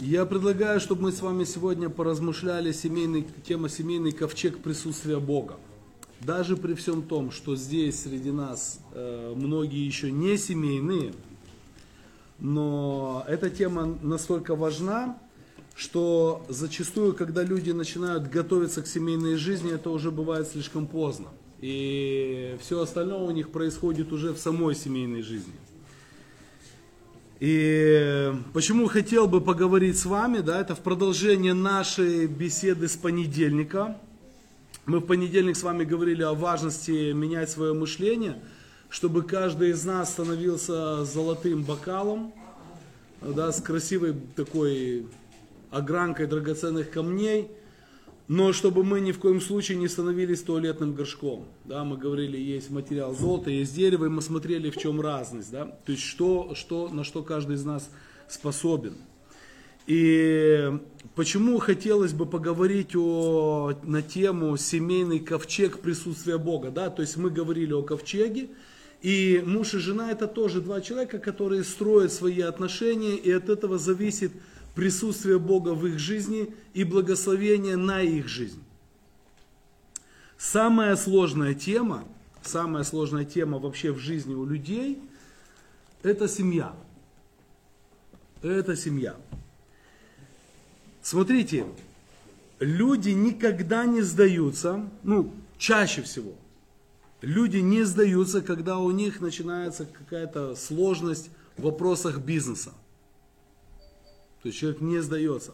Я предлагаю, чтобы мы с вами сегодня поразмышляли семейный, тема семейный ковчег присутствия Бога. Даже при всем том, что здесь среди нас э, многие еще не семейные, но эта тема настолько важна, что зачастую, когда люди начинают готовиться к семейной жизни, это уже бывает слишком поздно. И все остальное у них происходит уже в самой семейной жизни. И почему хотел бы поговорить с вами, да, это в продолжение нашей беседы с понедельника. Мы в понедельник с вами говорили о важности менять свое мышление, чтобы каждый из нас становился золотым бокалом, да, с красивой такой огранкой драгоценных камней – но чтобы мы ни в коем случае не становились туалетным горшком. Да, мы говорили, есть материал золота, есть дерево, и мы смотрели, в чем разность. Да? То есть, что, что, на что каждый из нас способен. И почему хотелось бы поговорить о, на тему семейный ковчег присутствия Бога. Да? То есть мы говорили о ковчеге, и муж и жена это тоже два человека, которые строят свои отношения, и от этого зависит присутствие Бога в их жизни и благословение на их жизнь. Самая сложная тема, самая сложная тема вообще в жизни у людей, это семья. Это семья. Смотрите, люди никогда не сдаются, ну, чаще всего, люди не сдаются, когда у них начинается какая-то сложность в вопросах бизнеса. То есть человек не сдается.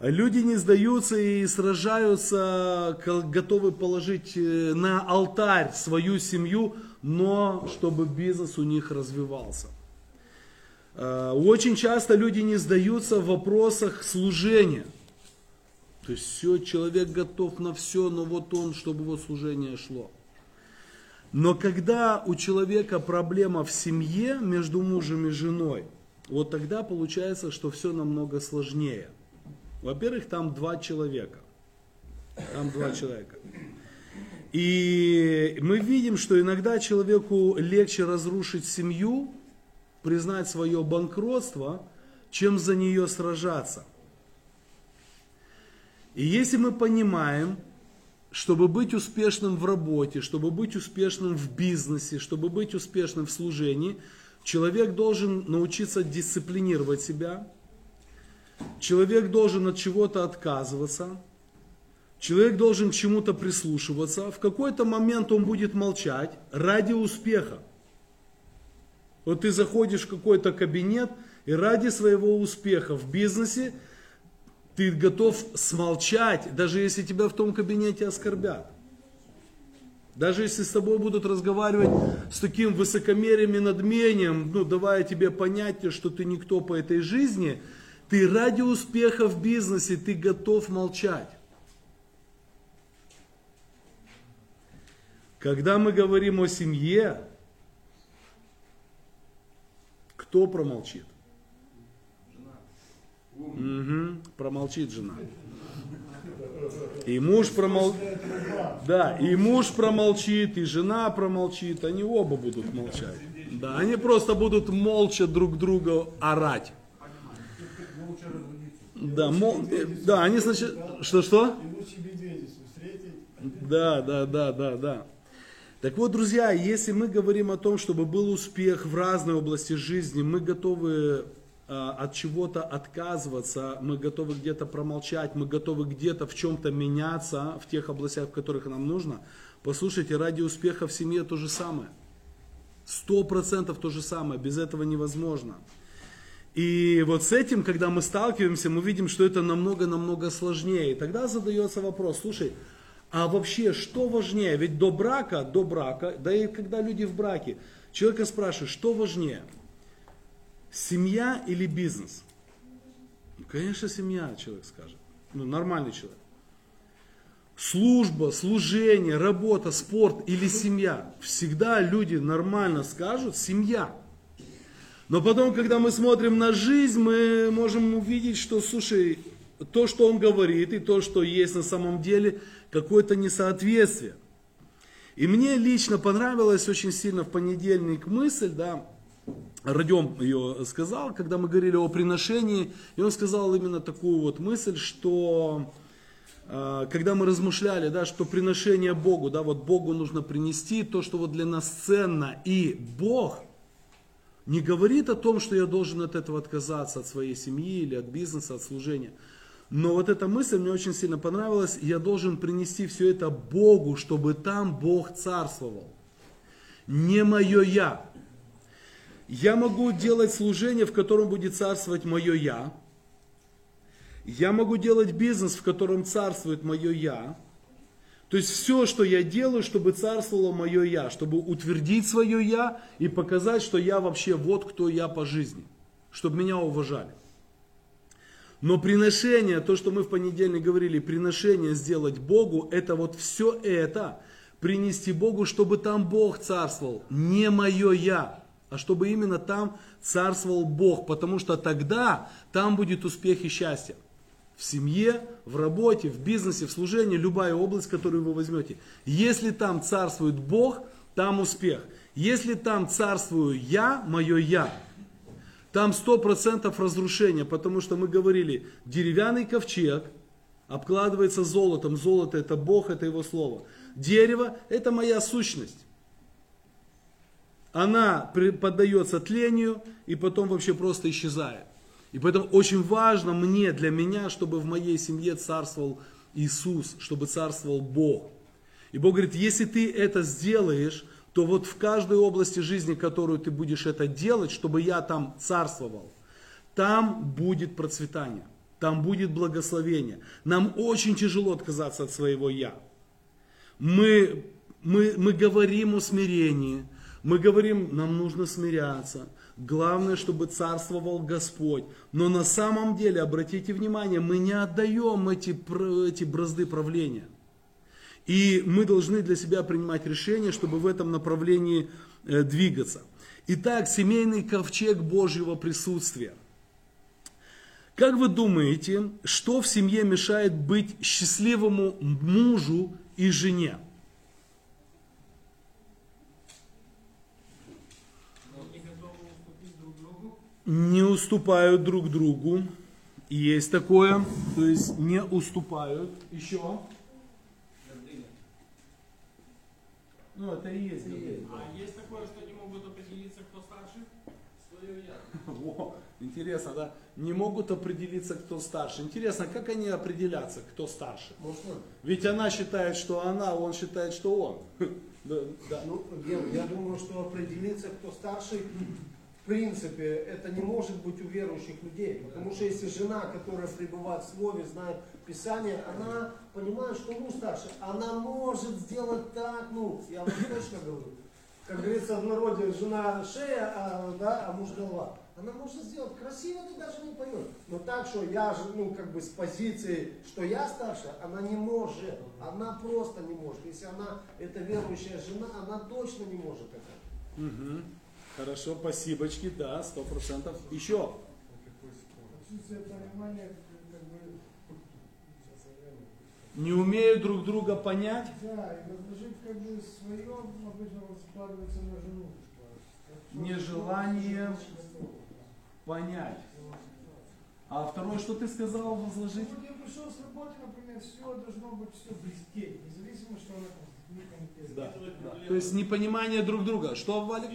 Люди не сдаются и сражаются, готовы положить э, на алтарь свою семью, но чтобы бизнес у них развивался. Э, очень часто люди не сдаются в вопросах служения. То есть все, человек готов на все, но вот он, чтобы его служение шло. Но когда у человека проблема в семье между мужем и женой – вот тогда получается, что все намного сложнее. Во-первых, там два человека. Там два человека. И мы видим, что иногда человеку легче разрушить семью, признать свое банкротство, чем за нее сражаться. И если мы понимаем, чтобы быть успешным в работе, чтобы быть успешным в бизнесе, чтобы быть успешным в служении – Человек должен научиться дисциплинировать себя. Человек должен от чего-то отказываться. Человек должен к чему-то прислушиваться. В какой-то момент он будет молчать ради успеха. Вот ты заходишь в какой-то кабинет, и ради своего успеха в бизнесе ты готов смолчать, даже если тебя в том кабинете оскорбят. Даже если с тобой будут разговаривать с таким высокомерием и надмением, ну, давая тебе понятие, что ты никто по этой жизни, ты ради успеха в бизнесе, ты готов молчать. Когда мы говорим о семье, кто промолчит? Жена. Угу, промолчит жена. И муж промолчит. Да, и муж промолчит, и жена промолчит, они оба будут молчать. Да, они просто будут молча друг друга орать. Да, мол, да, они значит, что что? Да, да, да, да, да. Так вот, друзья, если мы говорим о том, чтобы был успех в разной области жизни, мы готовы от чего-то отказываться, мы готовы где-то промолчать, мы готовы где-то в чем-то меняться в тех областях, в которых нам нужно. Послушайте, ради успеха в семье то же самое. Сто процентов то же самое, без этого невозможно. И вот с этим, когда мы сталкиваемся, мы видим, что это намного-намного сложнее. И тогда задается вопрос, слушай, а вообще что важнее? Ведь до брака, до брака, да и когда люди в браке, человека спрашивают, что важнее – Семья или бизнес? Ну, конечно, семья, человек скажет. Ну, нормальный человек. Служба, служение, работа, спорт или семья. Всегда люди нормально скажут семья. Но потом, когда мы смотрим на жизнь, мы можем увидеть, что, слушай, то, что он говорит, и то, что есть на самом деле, какое-то несоответствие. И мне лично понравилась очень сильно в понедельник мысль, да, Родем ее сказал, когда мы говорили о приношении, и он сказал именно такую вот мысль, что э, когда мы размышляли, да, что приношение Богу, да, вот Богу нужно принести то, что вот для нас ценно, и Бог не говорит о том, что я должен от этого отказаться, от своей семьи или от бизнеса, от служения. Но вот эта мысль мне очень сильно понравилась, я должен принести все это Богу, чтобы там Бог царствовал. Не мое я, я могу делать служение, в котором будет царствовать мое я. Я могу делать бизнес, в котором царствует мое я. То есть все, что я делаю, чтобы царствовало мое я, чтобы утвердить свое я и показать, что я вообще вот кто я по жизни, чтобы меня уважали. Но приношение, то, что мы в понедельник говорили, приношение сделать Богу, это вот все это принести Богу, чтобы там Бог царствовал, не мое я а чтобы именно там царствовал Бог, потому что тогда там будет успех и счастье. В семье, в работе, в бизнесе, в служении, любая область, которую вы возьмете. Если там царствует Бог, там успех. Если там царствую я, мое я, там сто процентов разрушения, потому что мы говорили, деревянный ковчег обкладывается золотом, золото это Бог, это Его Слово. Дерево это моя сущность она поддается тлению и потом вообще просто исчезает. И поэтому очень важно мне, для меня, чтобы в моей семье царствовал Иисус, чтобы царствовал Бог. И Бог говорит, если ты это сделаешь, то вот в каждой области жизни, которую ты будешь это делать, чтобы я там царствовал, там будет процветание, там будет благословение. Нам очень тяжело отказаться от своего «я». Мы, мы, мы говорим о смирении, мы говорим, нам нужно смиряться. Главное, чтобы царствовал Господь. Но на самом деле, обратите внимание, мы не отдаем эти, эти бразды правления. И мы должны для себя принимать решение, чтобы в этом направлении э, двигаться. Итак, семейный ковчег Божьего присутствия. Как вы думаете, что в семье мешает быть счастливому мужу и жене? Не уступают друг другу. Есть такое, то есть не уступают. Еще. Ну, это и есть. А есть такое, что не могут определиться, кто старше? Свое я. Интересно, да? Не могут определиться, кто старше. Интересно, как они определятся, кто старше? Можно? Ведь она считает, что она, он считает, что он. Да, да. Ну, я, я думаю, что определиться, кто старший, принципе, это не может быть у верующих людей. Потому что если жена, которая пребывает в Слове, знает Писание, она понимает, что муж старше. Она может сделать так, ну, я вам точно говорю. Как говорится в народе, жена шея, а, да, а муж голова. Она может сделать красиво, ты даже не поймешь. Но так, что я же, ну, как бы с позиции, что я старше, она не может. Она просто не может. Если она, это верующая жена, она точно не может это. Угу. Хорошо, спасибочки, да, сто процентов. Еще. Не умеют друг друга понять? Да, и возложить как бы свое, обычно складывается на жену. Нежелание понять. А второе, что ты сказал, возложить? Вот я пришел с работы, например, все должно быть все блестеть, независимо, что она там да, да. То есть непонимание друг друга. Что, Валик?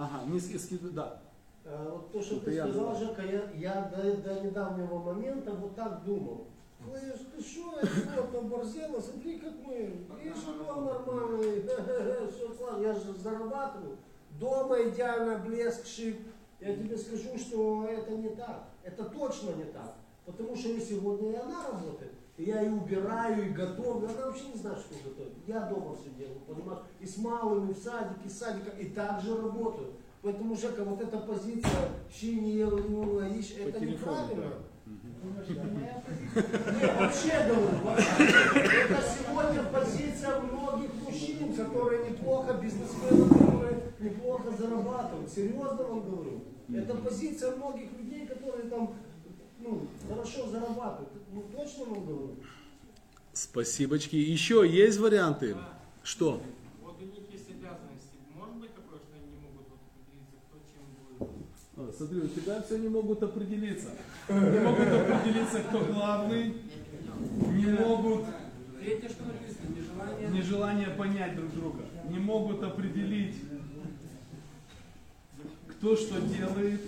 Ага, не скидывать, да. А, вот то, что Это ты я сказал, Жека, я, я до, до недавнего момента вот так думал. Слышь, ты что, я вот оборзела, смотри, как мы, и жена нормальный, все слава, я же зарабатываю. Дома идеально блеск, шик. Я тебе скажу, что это не так. Это точно не так. Потому что и сегодня и она работает. И я и убираю, и готовлю. Она вообще не знает, что готовить. Я дома все делаю, понимаешь? И с малыми в садике, с садика, и так же работаю. Поэтому, Жека, вот эта позиция «щи ну, ищ», это неправильно. Нет, вообще говорю, это сегодня позиция многих мужчин, которые неплохо, бизнесмены, которые неплохо зарабатывают. Серьезно вам говорю. Это позиция многих людей, которые там ну, хорошо зарабатывают. Ну, точно вам говорю. Спасибочки. Еще есть варианты? Да. Что? Вот у них есть обязанности. Может быть такое, что они не могут определиться, кто Смотри, у тебя все не могут определиться. Не могут определиться, кто главный. Не могут Третье, что написано, нежелание. нежелание понять друг друга. Не могут определить, кто что делает.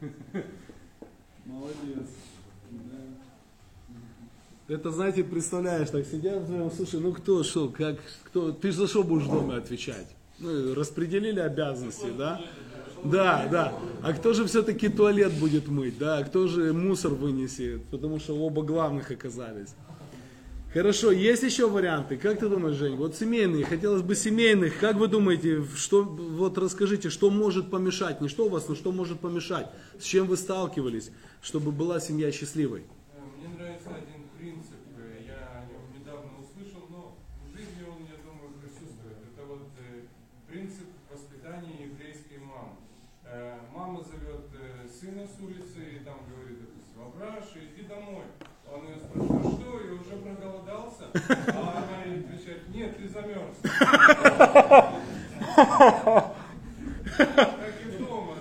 Молодец. Это, знаете, представляешь, так сидят вдвоем, слушай, ну кто что, как, кто, ты за что будешь дома отвечать? Ну, распределили обязанности, да? Да, да. А кто же все-таки туалет будет мыть, да? А кто же мусор вынесет? Потому что оба главных оказались. Хорошо, есть еще варианты. Как ты думаешь, Жень? Вот семейные, хотелось бы семейных. Как вы думаете, что, вот расскажите, что может помешать? Не что у вас, но что может помешать? С чем вы сталкивались, чтобы была семья счастливой? Э, Мне нравится один принцип, э, я о недавно услышал, но в жизни он, я думаю, присутствует. Это вот э, принцип воспитания еврейской мамы. Мама зовет сына с улицы и там говорит, допустим, Абраша, иди домой. Он ее спрашивает, а что, я уже проголодался? А она ей отвечает, нет, ты замерз. Как и дома.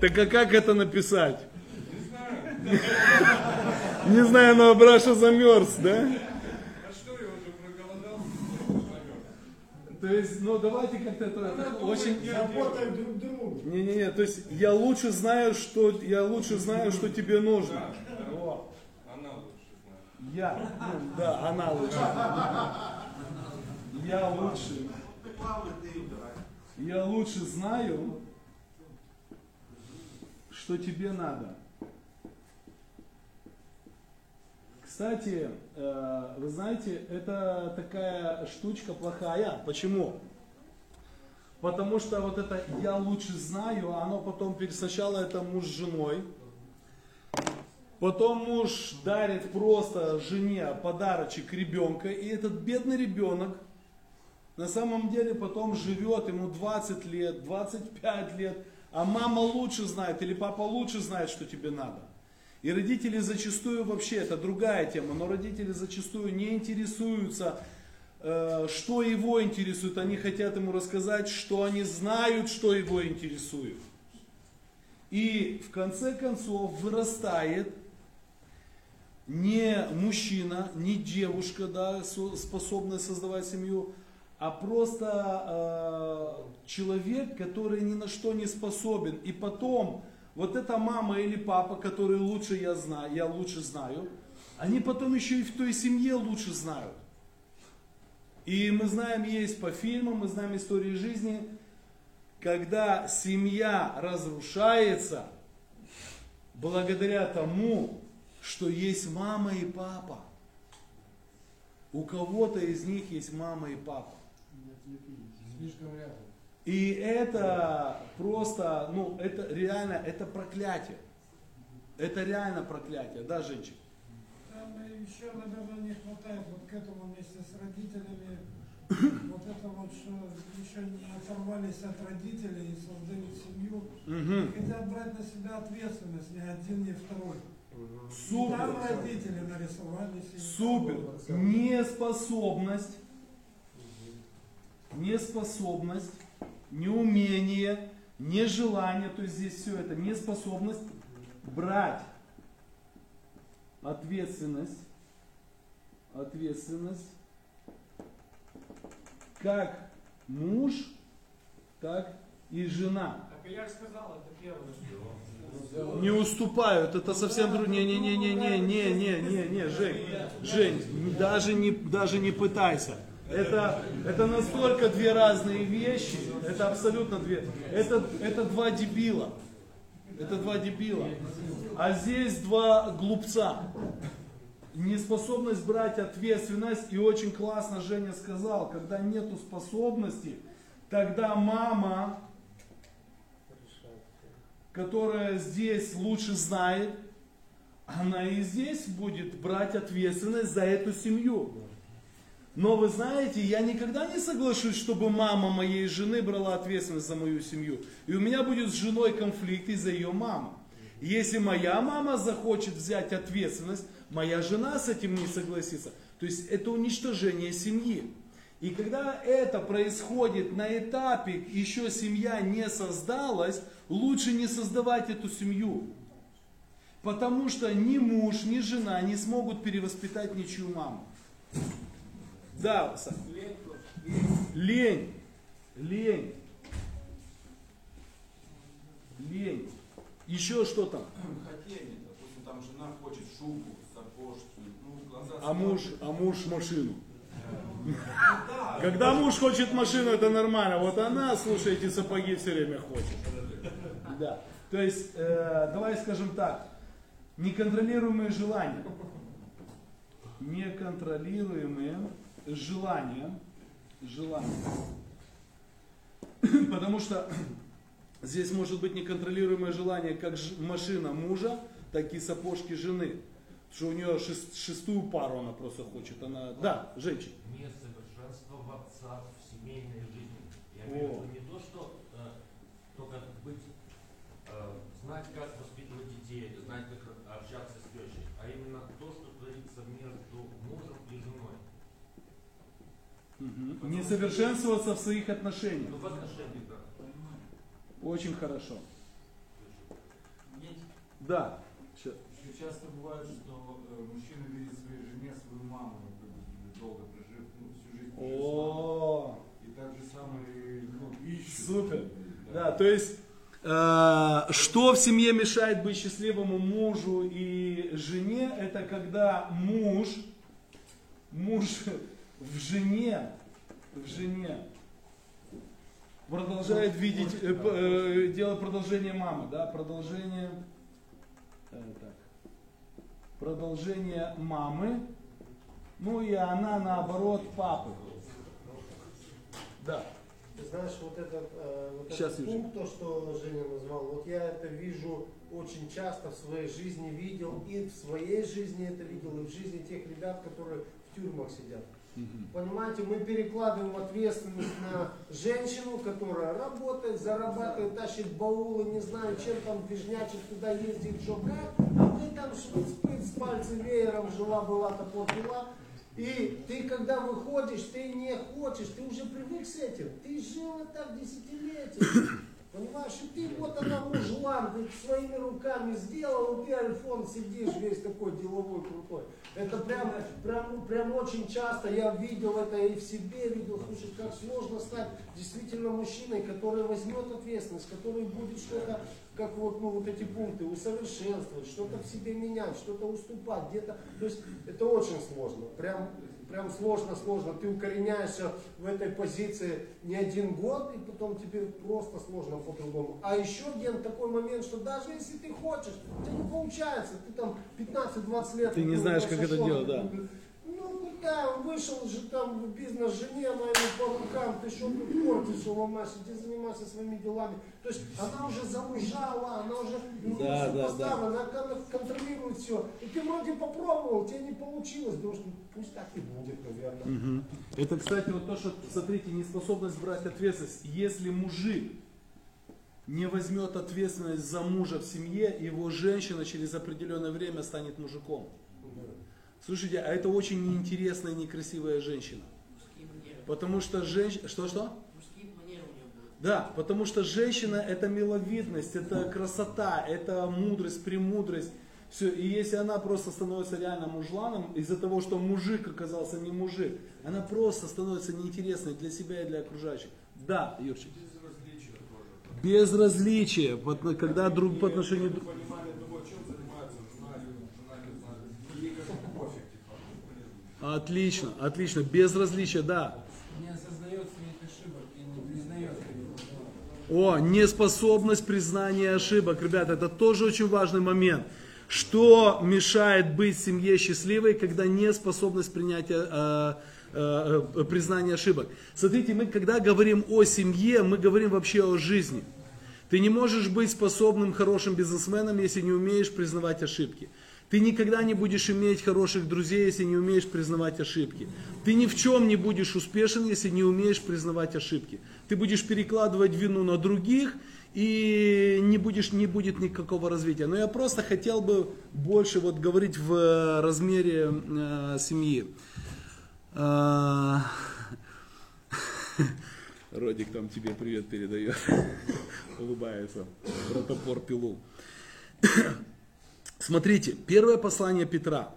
Так а как это написать? Не знаю. Не знаю, но Абраша замерз, да? А что, я уже проголодался? Замерз. То есть, ну давайте как-то это очень... Работаем друг другу. Не-не-не, то есть я лучше знаю, что я лучше знаю, что тебе нужно. Да, знает. Я, ну, да, она лучше. Я лучше. Я лучше знаю, что тебе надо. Кстати, э, вы знаете, это такая штучка плохая. Почему? Потому что вот это я лучше знаю, оно потом пере- сначала это муж с женой, потом муж дарит просто жене подарочек ребенка, и этот бедный ребенок на самом деле потом живет, ему 20 лет, 25 лет, а мама лучше знает или папа лучше знает, что тебе надо. И родители зачастую вообще, это другая тема, но родители зачастую не интересуются, э, что его интересует. Они хотят ему рассказать, что они знают, что его интересует. И в конце концов вырастает не мужчина, не девушка, да, со- способная создавать семью, а просто э, человек, который ни на что не способен. И потом вот эта мама или папа, которые лучше я знаю, я лучше знаю, они потом еще и в той семье лучше знают. И мы знаем, есть по фильмам, мы знаем истории жизни, когда семья разрушается благодаря тому, что есть мама и папа. У кого-то из них есть мама и папа. Слишком рядом. И это просто, ну, это реально, это проклятие. Это реально проклятие, да, женщин? Там еще, наверное, не хватает вот к этому вместе с родителями. Вот это вот, что еще не оторвались от родителей и создают семью. Мгм. Хотят брать на себя ответственность, ни один, ни второй. Там Супер. родители нарисовали семью. Супер. Неспособность, неспособность, неумение, нежелание, то есть здесь все это, неспособность брать ответственность, ответственность, как муж, так и жена. Так я же сказал, это первое. Не уступают, это совсем другое. Не, не, не, не, не, не, не, не, Жень, Жень, даже не, даже не пытайся. Это, это настолько две разные вещи, это абсолютно две. Это, это два дебила. Это два дебила. А здесь два глупца. Неспособность брать ответственность. И очень классно Женя сказал, когда нету способности, тогда мама которая здесь лучше знает, она и здесь будет брать ответственность за эту семью. Но вы знаете, я никогда не соглашусь, чтобы мама моей жены брала ответственность за мою семью. И у меня будет с женой конфликт из-за ее мамы. Если моя мама захочет взять ответственность, моя жена с этим не согласится. То есть это уничтожение семьи. И когда это происходит на этапе, еще семья не создалась, лучше не создавать эту семью. Потому что ни муж, ни жена не смогут перевоспитать ничью маму. Да, Сань. Лень. Лень. Лень. Еще что там? Хотение, допустим, там жена хочет шубу, сапожки, ну, глаза А муж, а муж машину. Да, Когда муж хочет машину, это нормально. Вот она, слушай, эти сапоги все время хочет. Да. То есть, э, давай скажем так, неконтролируемые желания. Неконтролируемые желания. Желания. Потому что здесь может быть неконтролируемое желание как машина мужа, так и сапожки жены. Что у нее шест- шестую пару она просто хочет. Она, да, женщина. несовершенствоваться в семейной жизни. Я имею в виду не то, что э, только быть, э, знать, как воспитывать детей, знать, как общаться с тещей, а именно то, что творится между мужем и женой. Мгм. Не совершенствоваться в своих отношениях. Ну, в отношениях, да. Очень хорошо. Да. Еще часто бывает, что мужчина видит своей жене свою маму, ну, как бы, долго прожив, ну, всю жизнь прожив. О, И так же самое, ну, ищут. Супер. да, то есть, э, что в семье мешает быть счастливому мужу и жене, это когда муж, муж в жене, в жене продолжает видеть, э, э, делать продолжение мамы, да, продолжение, э, так, продолжение мамы, ну и она наоборот папы. Да. Ты знаешь, вот этот, э, вот Сейчас, этот пункт, то, что Женя назвал, вот я это вижу очень часто в своей жизни, видел, и в своей жизни это видел, и в жизни тех ребят, которые в тюрьмах сидят. Понимаете, мы перекладываем ответственность на женщину, которая работает, зарабатывает, тащит баулы, не знаю, чем там движнячит, куда ездит, что как, а ты там шпиц-пыц, пальцы веером, жила-была, топор пила. И ты, когда выходишь, ты не хочешь, ты уже привык с этим, ты жил так десятилетия. Понимаешь, и ты вот она мужлан, ты своими руками сделал, и ты, Альфон, сидишь весь такой деловой, крутой. Это прям, прям, прям очень часто я видел это и в себе видел, слушай, как сложно стать действительно мужчиной, который возьмет ответственность, который будет что-то, как вот, ну, вот эти пункты, усовершенствовать, что-то в себе менять, что-то уступать, где-то, то есть это очень сложно, прям, прям сложно, сложно, ты укореняешься в этой позиции не один год, и потом тебе просто сложно по-другому. А еще один такой момент, что даже если ты хочешь, у тебя не получается, ты там 15-20 лет. Ты не знаешь, как это делать, да. Ну, куда он вышел же там в бизнес жене, она ему по рукам, ты что тут портишь, что ломаешь, иди занимайся своими делами. То есть она уже замужала, она уже ну, Да, да, поставлена, она кон- контролирует все. И ты вроде попробовал, тебе не получилось, думаешь, ну, пусть так и будет, наверное. Это, кстати, вот то, что, смотрите, неспособность брать ответственность. Если мужик не возьмет ответственность за мужа в семье, его женщина через определенное время станет мужиком. Слушайте, а это очень неинтересная и некрасивая женщина. Потому что женщина... Что-что? Мужские манеры у него будут. Да, потому что женщина это миловидность, это красота, это мудрость, премудрость. Все, и если она просто становится реально мужланом, из-за того, что мужик оказался не мужик, она просто становится неинтересной для себя и для окружающих. Да, Юрчик. Безразличие. Безразличие, вот когда друг по отношению... нету понимания того, чем занимается жена или жена не знает. Ей как пофиг, типа. Отлично, отлично, безразличие, да. Не осознает своих ошибок и не признает их. О, неспособность признания ошибок. Ребята, это тоже очень важный момент. Что мешает быть семье счастливой, когда неспособность принятия э, э, э, признания ошибок? Смотрите, мы когда говорим о семье, мы говорим вообще о жизни. Ты не можешь быть способным, хорошим бизнесменом, если не умеешь признавать ошибки. Ты никогда не будешь иметь хороших друзей, если не умеешь признавать ошибки. Ты ни в чем не будешь успешен, если не умеешь признавать ошибки. Ты будешь перекладывать вину на других, и не, будешь, не будет никакого развития. Но я просто хотел бы больше вот говорить в э, размере э, семьи. Э, Родик там тебе привет передает. Улыбается. Ротопор пилу. Смотрите, первое послание Петра.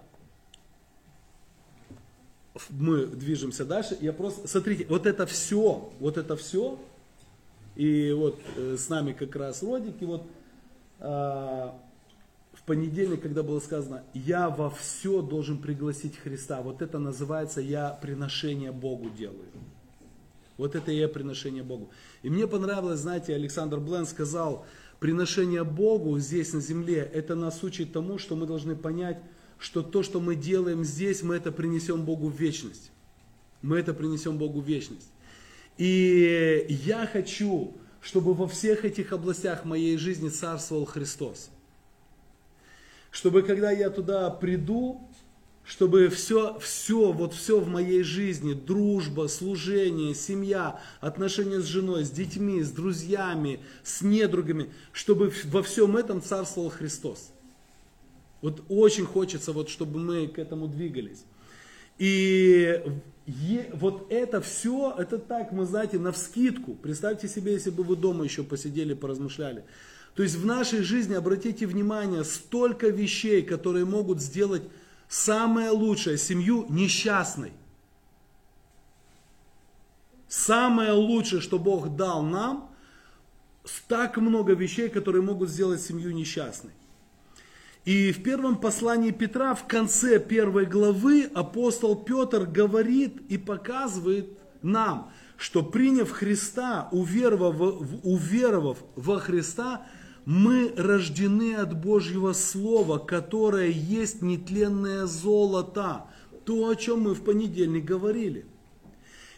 Мы движемся дальше. Я просто, смотрите, вот это все, вот это все, и вот э, с нами как раз Родик, и вот а, в понедельник, когда было сказано, я во все должен пригласить Христа, вот это называется, я приношение Богу делаю. Вот это я приношение Богу. И мне понравилось, знаете, Александр Блен сказал, приношение Богу здесь на земле, это нас учит тому, что мы должны понять, что то, что мы делаем здесь, мы это принесем Богу в вечность. Мы это принесем Богу в вечность. И я хочу, чтобы во всех этих областях моей жизни царствовал Христос. Чтобы когда я туда приду, чтобы все, все, вот все в моей жизни, дружба, служение, семья, отношения с женой, с детьми, с друзьями, с недругами, чтобы во всем этом царствовал Христос. Вот очень хочется, вот, чтобы мы к этому двигались. И е, вот это все, это так, мы знаете, на вскидку. Представьте себе, если бы вы дома еще посидели, поразмышляли. То есть в нашей жизни, обратите внимание, столько вещей, которые могут сделать самое лучшее семью несчастной. Самое лучшее, что Бог дал нам, так много вещей, которые могут сделать семью несчастной. И в первом послании Петра, в конце первой главы, апостол Петр говорит и показывает нам, что приняв Христа, уверовав, уверовав во Христа, мы рождены от Божьего Слова, которое есть нетленное золото. То, о чем мы в понедельник говорили.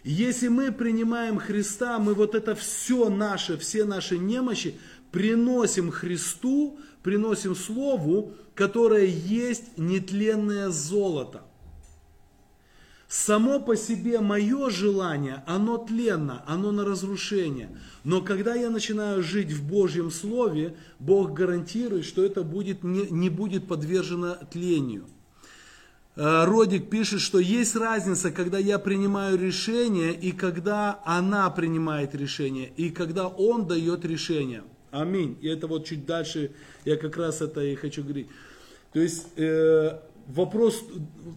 Если мы принимаем Христа, мы вот это все наше, все наши немощи приносим Христу, приносим Слову, которое есть нетленное золото. Само по себе мое желание, оно тленно, оно на разрушение. Но когда я начинаю жить в Божьем Слове, Бог гарантирует, что это будет, не, не будет подвержено тлению. Э, Родик пишет, что есть разница, когда я принимаю решение и когда она принимает решение, и когда он дает решение. Аминь. И это вот чуть дальше я как раз это и хочу говорить. То есть э, вопрос,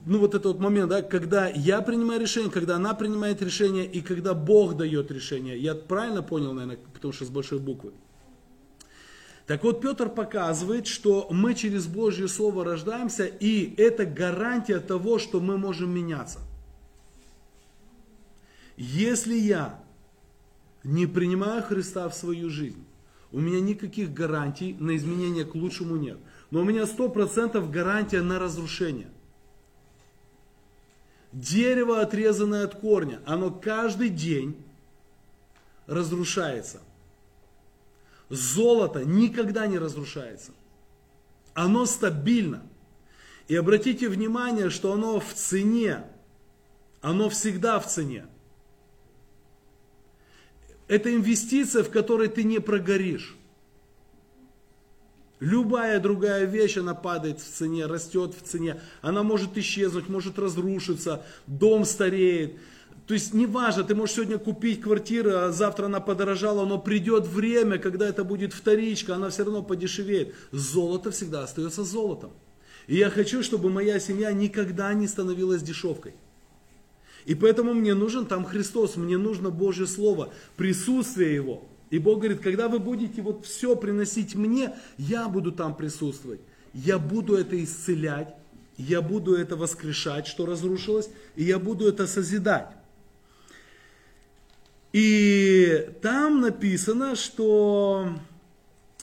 ну вот этот вот момент, да, когда я принимаю решение, когда она принимает решение и когда Бог дает решение. Я правильно понял, наверное, потому что с большой буквы. Так вот, Петр показывает, что мы через Божье Слово рождаемся, и это гарантия того, что мы можем меняться. Если я не принимаю Христа в свою жизнь, у меня никаких гарантий на изменение к лучшему нет. Но у меня 100% гарантия на разрушение. Дерево, отрезанное от корня, оно каждый день разрушается. Золото никогда не разрушается. Оно стабильно. И обратите внимание, что оно в цене. Оно всегда в цене. Это инвестиция, в которой ты не прогоришь. Любая другая вещь, она падает в цене, растет в цене. Она может исчезнуть, может разрушиться, дом стареет. То есть неважно, ты можешь сегодня купить квартиру, а завтра она подорожала, но придет время, когда это будет вторичка, она все равно подешевеет. Золото всегда остается золотом. И я хочу, чтобы моя семья никогда не становилась дешевкой. И поэтому мне нужен там Христос, мне нужно Божье Слово, присутствие Его. И Бог говорит, когда вы будете вот все приносить мне, я буду там присутствовать. Я буду это исцелять, я буду это воскрешать, что разрушилось, и я буду это созидать. И там написано, что,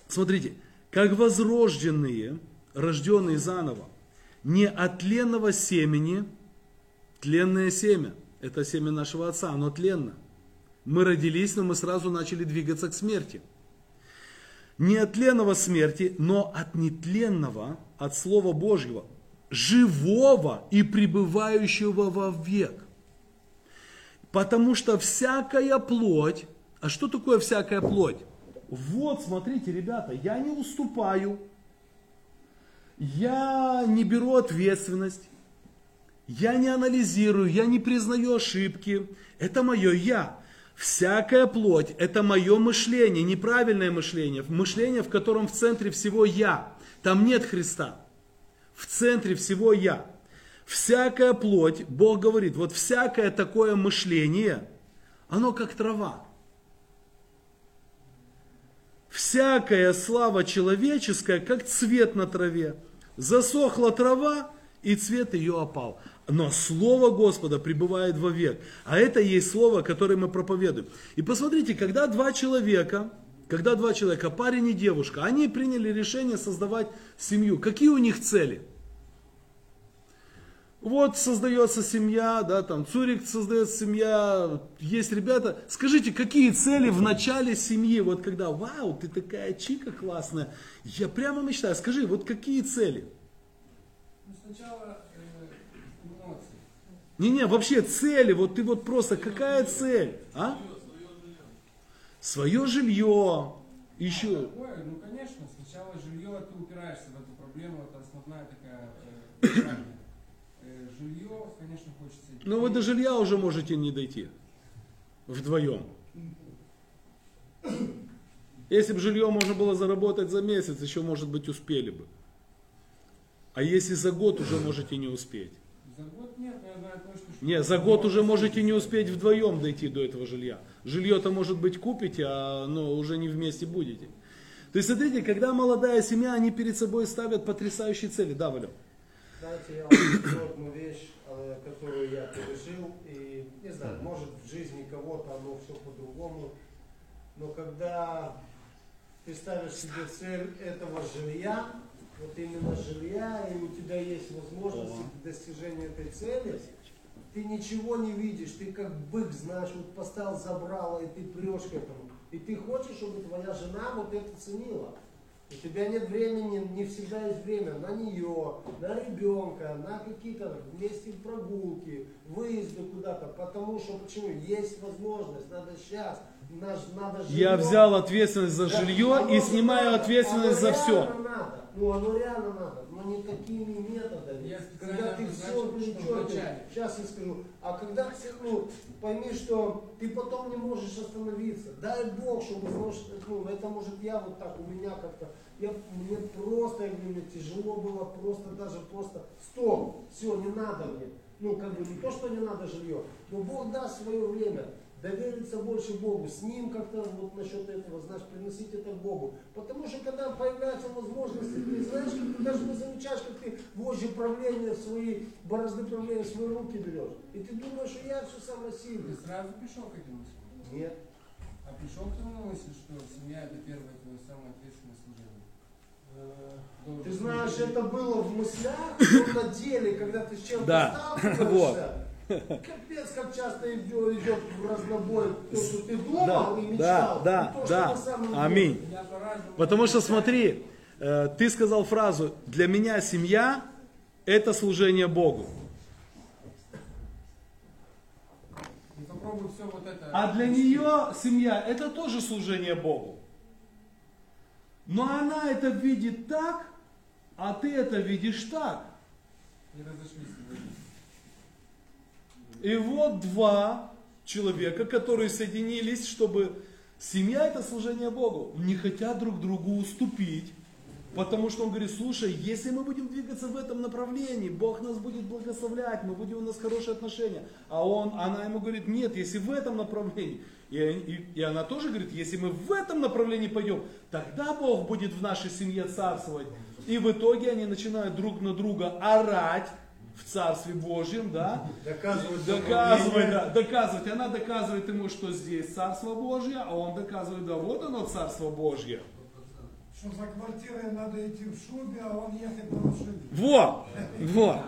смотрите, как возрожденные, рожденные заново, не от тленного семени, Тленное семя. Это семя нашего отца, оно тленно. Мы родились, но мы сразу начали двигаться к смерти. Не от тленного смерти, но от нетленного, от Слова Божьего, живого и пребывающего во век. Потому что всякая плоть, а что такое всякая плоть? Вот, смотрите, ребята, я не уступаю, я не беру ответственность, я не анализирую, я не признаю ошибки. Это мое я. Всякая плоть – это мое мышление, неправильное мышление, мышление, в котором в центре всего я. Там нет Христа. В центре всего я. Всякая плоть, Бог говорит, вот всякое такое мышление, оно как трава. Всякая слава человеческая, как цвет на траве. Засохла трава, и цвет ее опал. Но Слово Господа пребывает вовек. А это и есть Слово, которое мы проповедуем. И посмотрите, когда два человека, когда два человека, парень и девушка, они приняли решение создавать семью. Какие у них цели? Вот создается семья, да, там Цурик создается семья, есть ребята. Скажите, какие цели в начале семьи, вот когда, вау, ты такая чика классная, я прямо мечтаю, скажи, вот какие цели? Сначала э, эмоции. Не-не, вообще цели, вот ты вот просто, какая цель, а? Свое жилье, еще, Такое, ну, конечно, сначала жилье, ты упираешься в эту проблему, это основная такая э. Э, жилье, конечно, хочется... ну вы до жилья уже можете не дойти, вдвоем. Если бы жилье можно было заработать за месяц, еще, может быть, успели бы. А если за год, уже можете не успеть. За год нет, я знаю точно, что... Не, за год уже можете не успеть вдвоем дойти до этого жилья. Жилье-то, может быть, купите, а но уже не вместе будете. То есть, смотрите, когда молодая семья, они перед собой ставят потрясающие цели. Да, Валя? Знаете, я вам одну вещь, э, которую я пережил, и не знаю, может в жизни кого-то оно все по-другому, но когда ты ставишь себе цель этого жилья, вот именно жилья, и у тебя есть возможность достижения этой цели, ты ничего не видишь, ты как бык, знаешь, вот поставил забрало, и ты прешь к этому. И ты хочешь, чтобы твоя жена вот это ценила. У тебя нет времени, не всегда есть время на нее, на ребенка, на какие-то вместе прогулки, выезды куда-то. Потому что почему? Есть возможность, надо сейчас. Я взял ответственность за жилье и снимаю ответственность за все. Ну, оно реально надо, но не такими методами. Я когда ты все вначале. сейчас я скажу, а когда ну, пойми, что ты потом не можешь остановиться. Дай Бог, чтобы, может, ну, это может я вот так, у меня как-то, я, мне просто, я говорю, мне тяжело было, просто даже просто, стоп, все, не надо мне. Ну, как бы не то, что не надо жилье, но Бог даст свое время довериться больше Богу, с Ним как-то вот насчет этого, знаешь, приносить это к Богу. Потому что когда появляются возможности, ты знаешь, как ты даже не замечаешь, как ты вожжи правления в свои, борозды правления в свои руки берешь. И ты думаешь, что я все самое Ты сильный. сразу пришел к этим мыслям? Нет. А пришел к тому мысли, что семья это первое твое самое ответственное служение? Должен Ты знаешь, это было в мыслях, но на деле, когда ты с чем-то Да, сталкиваешься, капец, как часто идет, в разнобой то, что ты думал Да, и да, мечтал, да, и то, да. деле. Аминь. Потому что смотри, э, ты сказал фразу, для меня семья это служение Богу. Вот это. А для нее семья это тоже служение Богу. Но она это видит так, а ты это видишь так. Не разошлись. И вот два человека, которые соединились, чтобы... Семья это служение Богу. Не хотят друг другу уступить. Потому что он говорит, слушай, если мы будем двигаться в этом направлении, Бог нас будет благословлять, мы будем у нас хорошие отношения. А он, она ему говорит, нет, если в этом направлении. И, и- и она тоже говорит, если мы в этом направлении пойдем, тогда Бог будет в нашей семье царствовать. И в итоге они начинают друг на друга орать в Царстве Божьем, да, Доказывать Доказывает, да, доказывать. Она доказывает ему, что здесь Царство Божье, а он доказывает, да, вот оно Царство Божье. Что за квартирой надо идти в шубе, а он ехать на машине. Во! Во!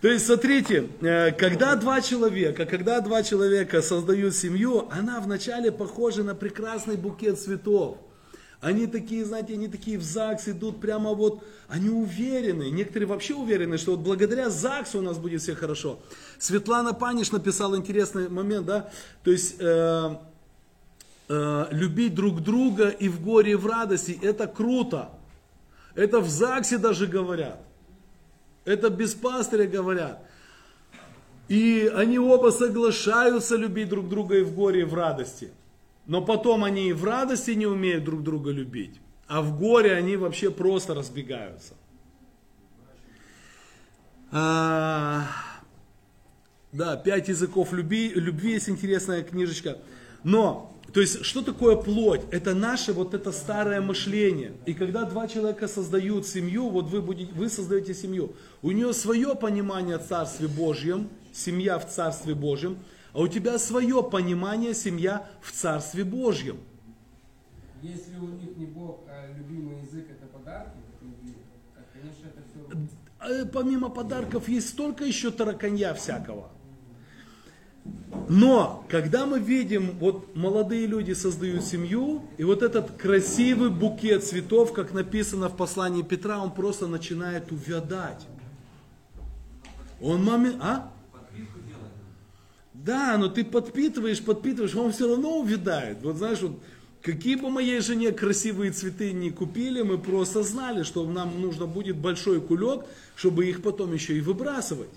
То есть, смотрите, э, когда два человека, когда два человека создают семью, она вначале похожа на прекрасный букет цветов. Они такие, знаете, они такие в ЗАГС идут прямо вот, они уверены, некоторые вообще уверены, что вот благодаря ЗАГСу у нас будет все хорошо. Светлана Паниш написала интересный момент, да, то есть э, э, любить друг друга и в горе, и в радости, это круто. Это в ЗАГСе даже говорят. Это без пастыря говорят. И они оба соглашаются любить друг друга и в горе, и в радости. Но потом они и в радости не умеют друг друга любить, а в горе они вообще просто разбегаются. А, да, пять языков любви, любви есть интересная книжечка. Но, то есть, что такое плоть? Это наше вот это старое мышление. И когда два человека создают семью, вот вы, будете, вы создаете семью, у нее свое понимание о Царстве Божьем, семья в Царстве Божьем, а у тебя свое понимание, семья в Царстве Божьем. Если у них не Бог, а любимый язык это подарки, так, конечно, это все... Э, Помимо подарков есть столько еще тараканья всякого. Но, когда мы видим, вот молодые люди создают семью, и вот этот красивый букет цветов, как написано в послании Петра, он просто начинает увядать. Он момент... А? Да, но ты подпитываешь, подпитываешь, он все равно увядает. Вот знаешь, вот, какие бы моей жене красивые цветы не купили, мы просто знали, что нам нужно будет большой кулек, чтобы их потом еще и выбрасывать.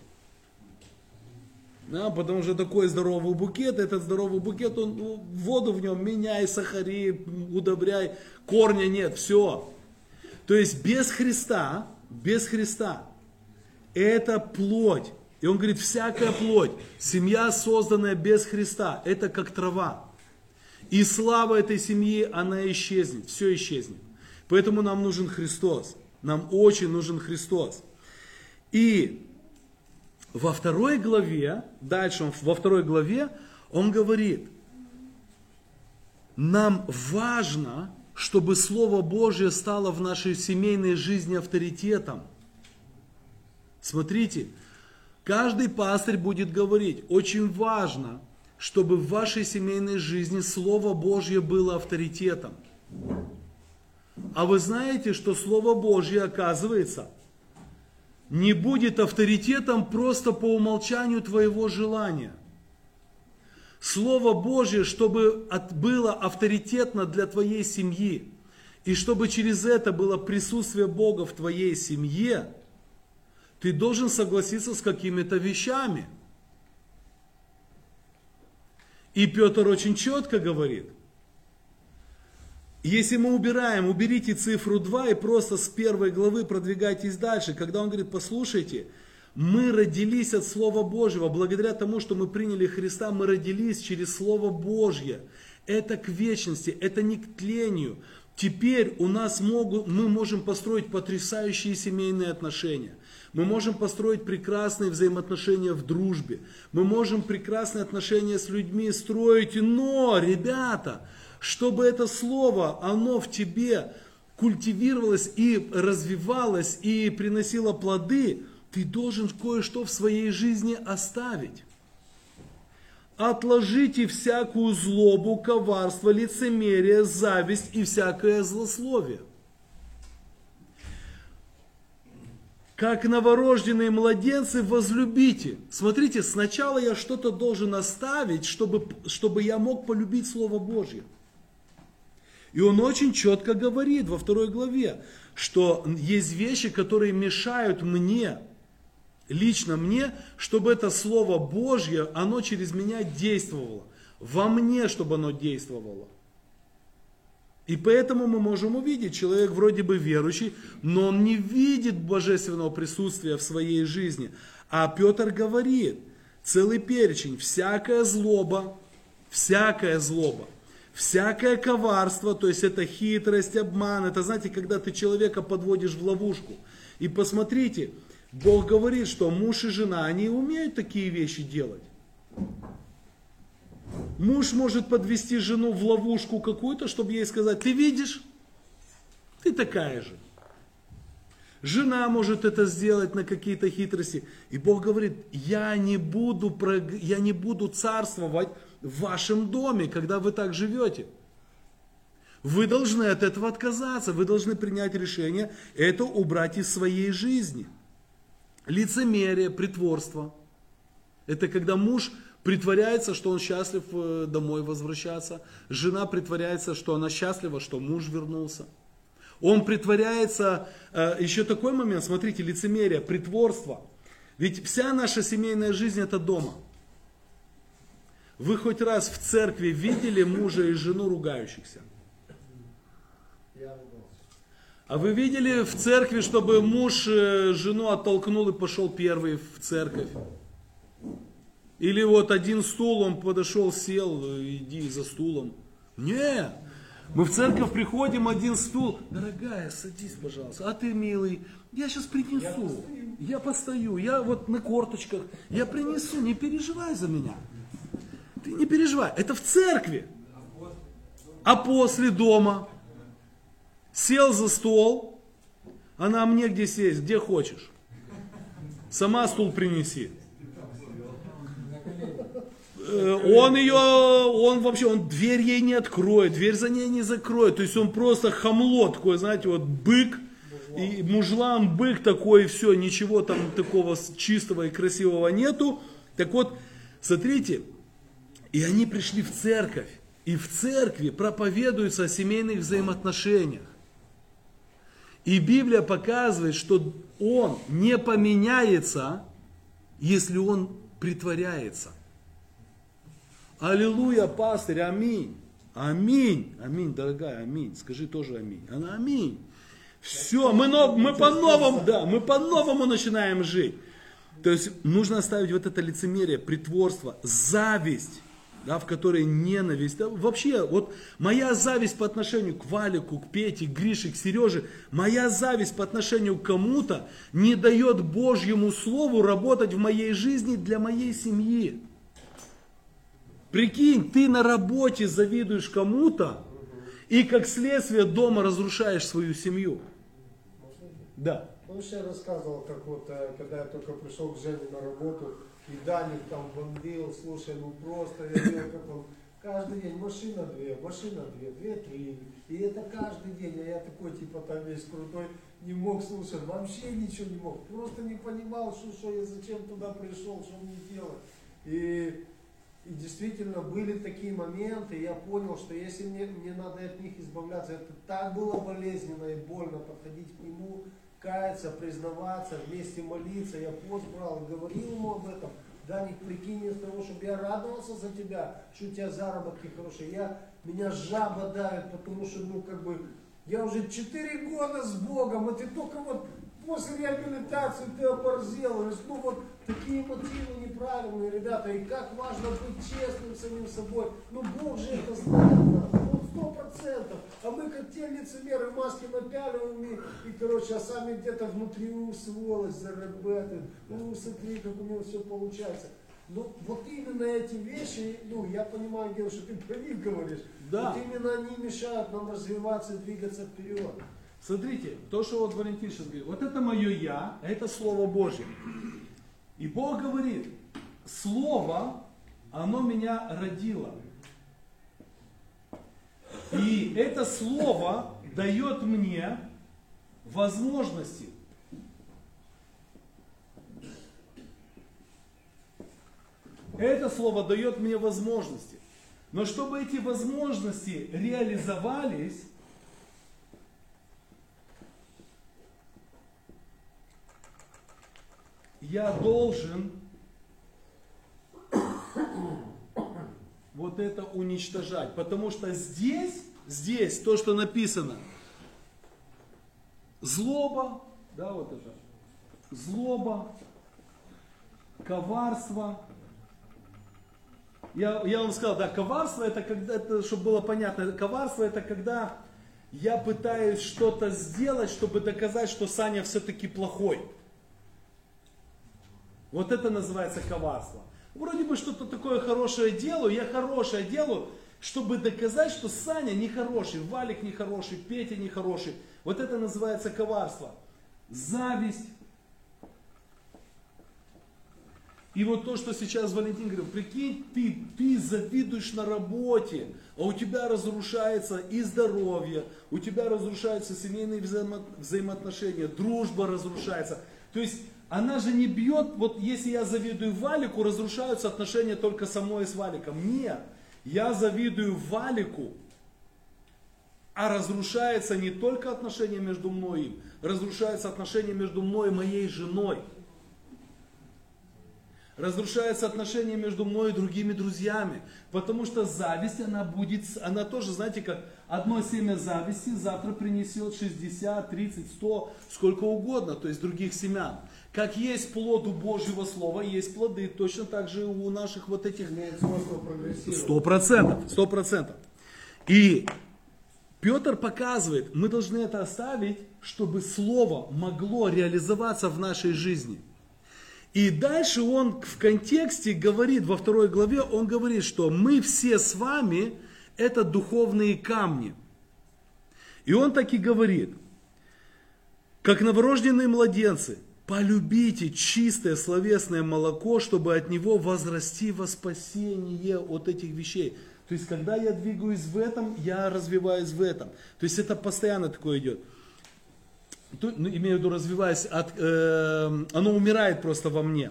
Да, потому что такой здоровый букет, этот здоровый букет, он ну, воду в нем меняй, сахари, удобряй, корня нет, все. То есть без Христа, без Христа, это плоть. И он говорит, всякая плоть, семья, созданная без Христа, это как трава. И слава этой семьи, она исчезнет, все исчезнет. Поэтому нам нужен Христос. Нам очень нужен Христос. И во второй главе, дальше он, во второй главе, он говорит, нам важно, чтобы Слово Божье стало в нашей семейной жизни авторитетом. Смотрите, каждый пастырь будет говорить, очень важно, чтобы в вашей семейной жизни Слово Божье было авторитетом. А вы знаете, что Слово Божье, оказывается, не будет авторитетом просто по умолчанию твоего желания. Слово Божье, чтобы было авторитетно для твоей семьи, и чтобы через это было присутствие Бога в твоей семье, ты должен согласиться с какими-то вещами. И Петр очень четко говорит, если мы убираем, уберите цифру 2 и просто с первой главы продвигайтесь дальше, когда он говорит, послушайте, мы родились от Слова Божьего, благодаря тому, что мы приняли Христа, мы родились через Слово Божье. Это к вечности, это не к тлению. Теперь у нас могут, мы можем построить потрясающие семейные отношения. Мы можем построить прекрасные взаимоотношения в дружбе. Мы можем прекрасные отношения с людьми строить. Но, ребята, чтобы это слово, оно в тебе культивировалось и развивалось и приносило плоды, ты должен кое-что в своей жизни оставить. Отложите всякую злобу, коварство, лицемерие, зависть и всякое злословие. Как новорожденные младенцы возлюбите. Смотрите, сначала я что-то должен оставить, чтобы, чтобы я мог полюбить Слово Божье. И он очень четко говорит во второй главе, что есть вещи, которые мешают мне, лично мне, чтобы это Слово Божье, оно через меня действовало. Во мне, чтобы оно действовало. И поэтому мы можем увидеть, человек вроде бы верующий, но он не видит божественного присутствия в своей жизни. А Петр говорит, целый перечень, всякая злоба, всякая злоба – Всякое коварство, то есть это хитрость, обман, это знаете, когда ты человека подводишь в ловушку. И посмотрите, Бог говорит, что муж и жена, они умеют такие вещи делать. Муж может подвести жену в ловушку какую-то, чтобы ей сказать, ты видишь, ты такая же. Жена может это сделать на какие-то хитрости. И Бог говорит, я не буду, я не буду царствовать в вашем доме, когда вы так живете. Вы должны от этого отказаться, вы должны принять решение это убрать из своей жизни. Лицемерие, притворство. Это когда муж притворяется, что он счастлив э, домой возвращаться. Жена притворяется, что она счастлива, что муж вернулся. Он притворяется, э, еще такой момент, смотрите, лицемерие, притворство. Ведь вся наша семейная жизнь это дома. Вы хоть раз в церкви видели мужа и жену ругающихся? А вы видели в церкви, чтобы муж э, жену оттолкнул и пошел первый в церковь? Или вот один стул, он подошел, сел, иди за стулом. Не, мы в церковь приходим, один стул. Дорогая, садись, пожалуйста. А ты, милый, я сейчас принесу. Я постою, я вот на корточках. Я принесу, не переживай за меня. Ты не переживай, это в церкви. А после дома сел за стол, она мне где сесть, где хочешь. Сама стул принеси. Э, Он ее, он вообще, он дверь ей не откроет, дверь за ней не закроет. То есть он просто хамло такой, знаете, вот бык, и мужлан бык такой, и все, ничего там такого чистого и красивого нету. Так вот, смотрите, и они пришли в церковь, и в церкви проповедуются о семейных взаимоотношениях. И Библия показывает, что он не поменяется, если он притворяется. Аллилуйя, пастырь, аминь. Аминь, аминь, дорогая, аминь. Скажи тоже аминь. Она аминь. Все, мы, но- мы по-новому, да, мы по-новому начинаем жить. То есть нужно оставить вот это лицемерие, притворство, зависть, да, в которой ненависть. Да, вообще, вот моя зависть по отношению к Валику, к Пете, к Грише, к Сереже, моя зависть по отношению к кому-то не дает Божьему Слову работать в моей жизни для моей семьи. Прикинь, ты на работе завидуешь кому-то, и как следствие дома разрушаешь свою семью. Да. Помнишь, я рассказывал, как вот, э, когда я только пришел к Жене на работу, и Даник там бомбил, слушай, ну просто, я видел, как он каждый день, машина две, машина две, две, три, и это каждый день, а я такой, типа, там весь крутой, не мог слушать, вообще ничего не мог, просто не понимал, что, что я зачем туда пришел, что мне делать. И, и действительно были такие моменты, я понял, что если мне, мне надо от них избавляться, это так было болезненно и больно подходить к нему, каяться, признаваться, вместе молиться. Я пост брал, говорил ему об этом. Даник, прикинь, из того, чтобы я радовался за тебя, что у тебя заработки хорошие. Я, меня жаба давит, потому что, ну, как бы, я уже 4 года с Богом, и ты только вот после реабилитации ты оборзел. Говоришь, ну вот такие мотивы неправильные, ребята, и как важно быть честным самим собой. Ну Бог же это знает, вот сто процентов. А мы как те лицемеры маски напяливаем и, и, короче, а сами где-то внутри, у, сволочь, зарабатывает. Ну, смотри, как у него все получается. Ну, вот именно эти вещи, ну, я понимаю, Гео, что ты про них говоришь. Да. Вот именно они мешают нам развиваться и двигаться вперед. Смотрите, то, что вот Валентин сейчас говорит, вот это мое я, это Слово Божье. И Бог говорит, Слово, оно меня родило. И это Слово дает мне возможности. Это Слово дает мне возможности. Но чтобы эти возможности реализовались, я должен вот это уничтожать. Потому что здесь, здесь то, что написано, злоба, да, вот это, злоба, коварство. Я, я вам сказал, да, коварство это когда, это, чтобы было понятно, коварство это когда я пытаюсь что-то сделать, чтобы доказать, что Саня все-таки плохой. Вот это называется коварство. Вроде бы что-то такое хорошее делаю, я хорошее делаю, чтобы доказать, что Саня нехороший, Валик нехороший, Петя нехороший. Вот это называется коварство. Зависть. И вот то, что сейчас Валентин говорил, прикинь, ты, ты завидуешь на работе, а у тебя разрушается и здоровье, у тебя разрушаются семейные взаимо- взаимоотношения, дружба разрушается. То есть она же не бьет, вот если я завидую Валику, разрушаются отношения только со мной и с Валиком. Нет, я завидую Валику, а разрушается не только отношения между мной и им, разрушаются отношения между мной и моей женой. Разрушаются отношения между мной и другими друзьями. Потому что зависть, она будет, она тоже, знаете, как одно семя зависти завтра принесет 60, 30, 100, сколько угодно, то есть других семян. Как есть плод у Божьего Слова, есть плоды, точно так же у наших вот этих. Сто процентов, сто процентов. И Петр показывает, мы должны это оставить, чтобы Слово могло реализоваться в нашей жизни. И дальше он в контексте говорит, во второй главе, он говорит, что мы все с вами это духовные камни. И он так и говорит, как новорожденные младенцы, полюбите чистое словесное молоко, чтобы от него возрасти во спасение от этих вещей. То есть, когда я двигаюсь в этом, я развиваюсь в этом. То есть, это постоянно такое идет. То- ну, имею в виду, развиваясь, от, э, оно умирает просто во мне.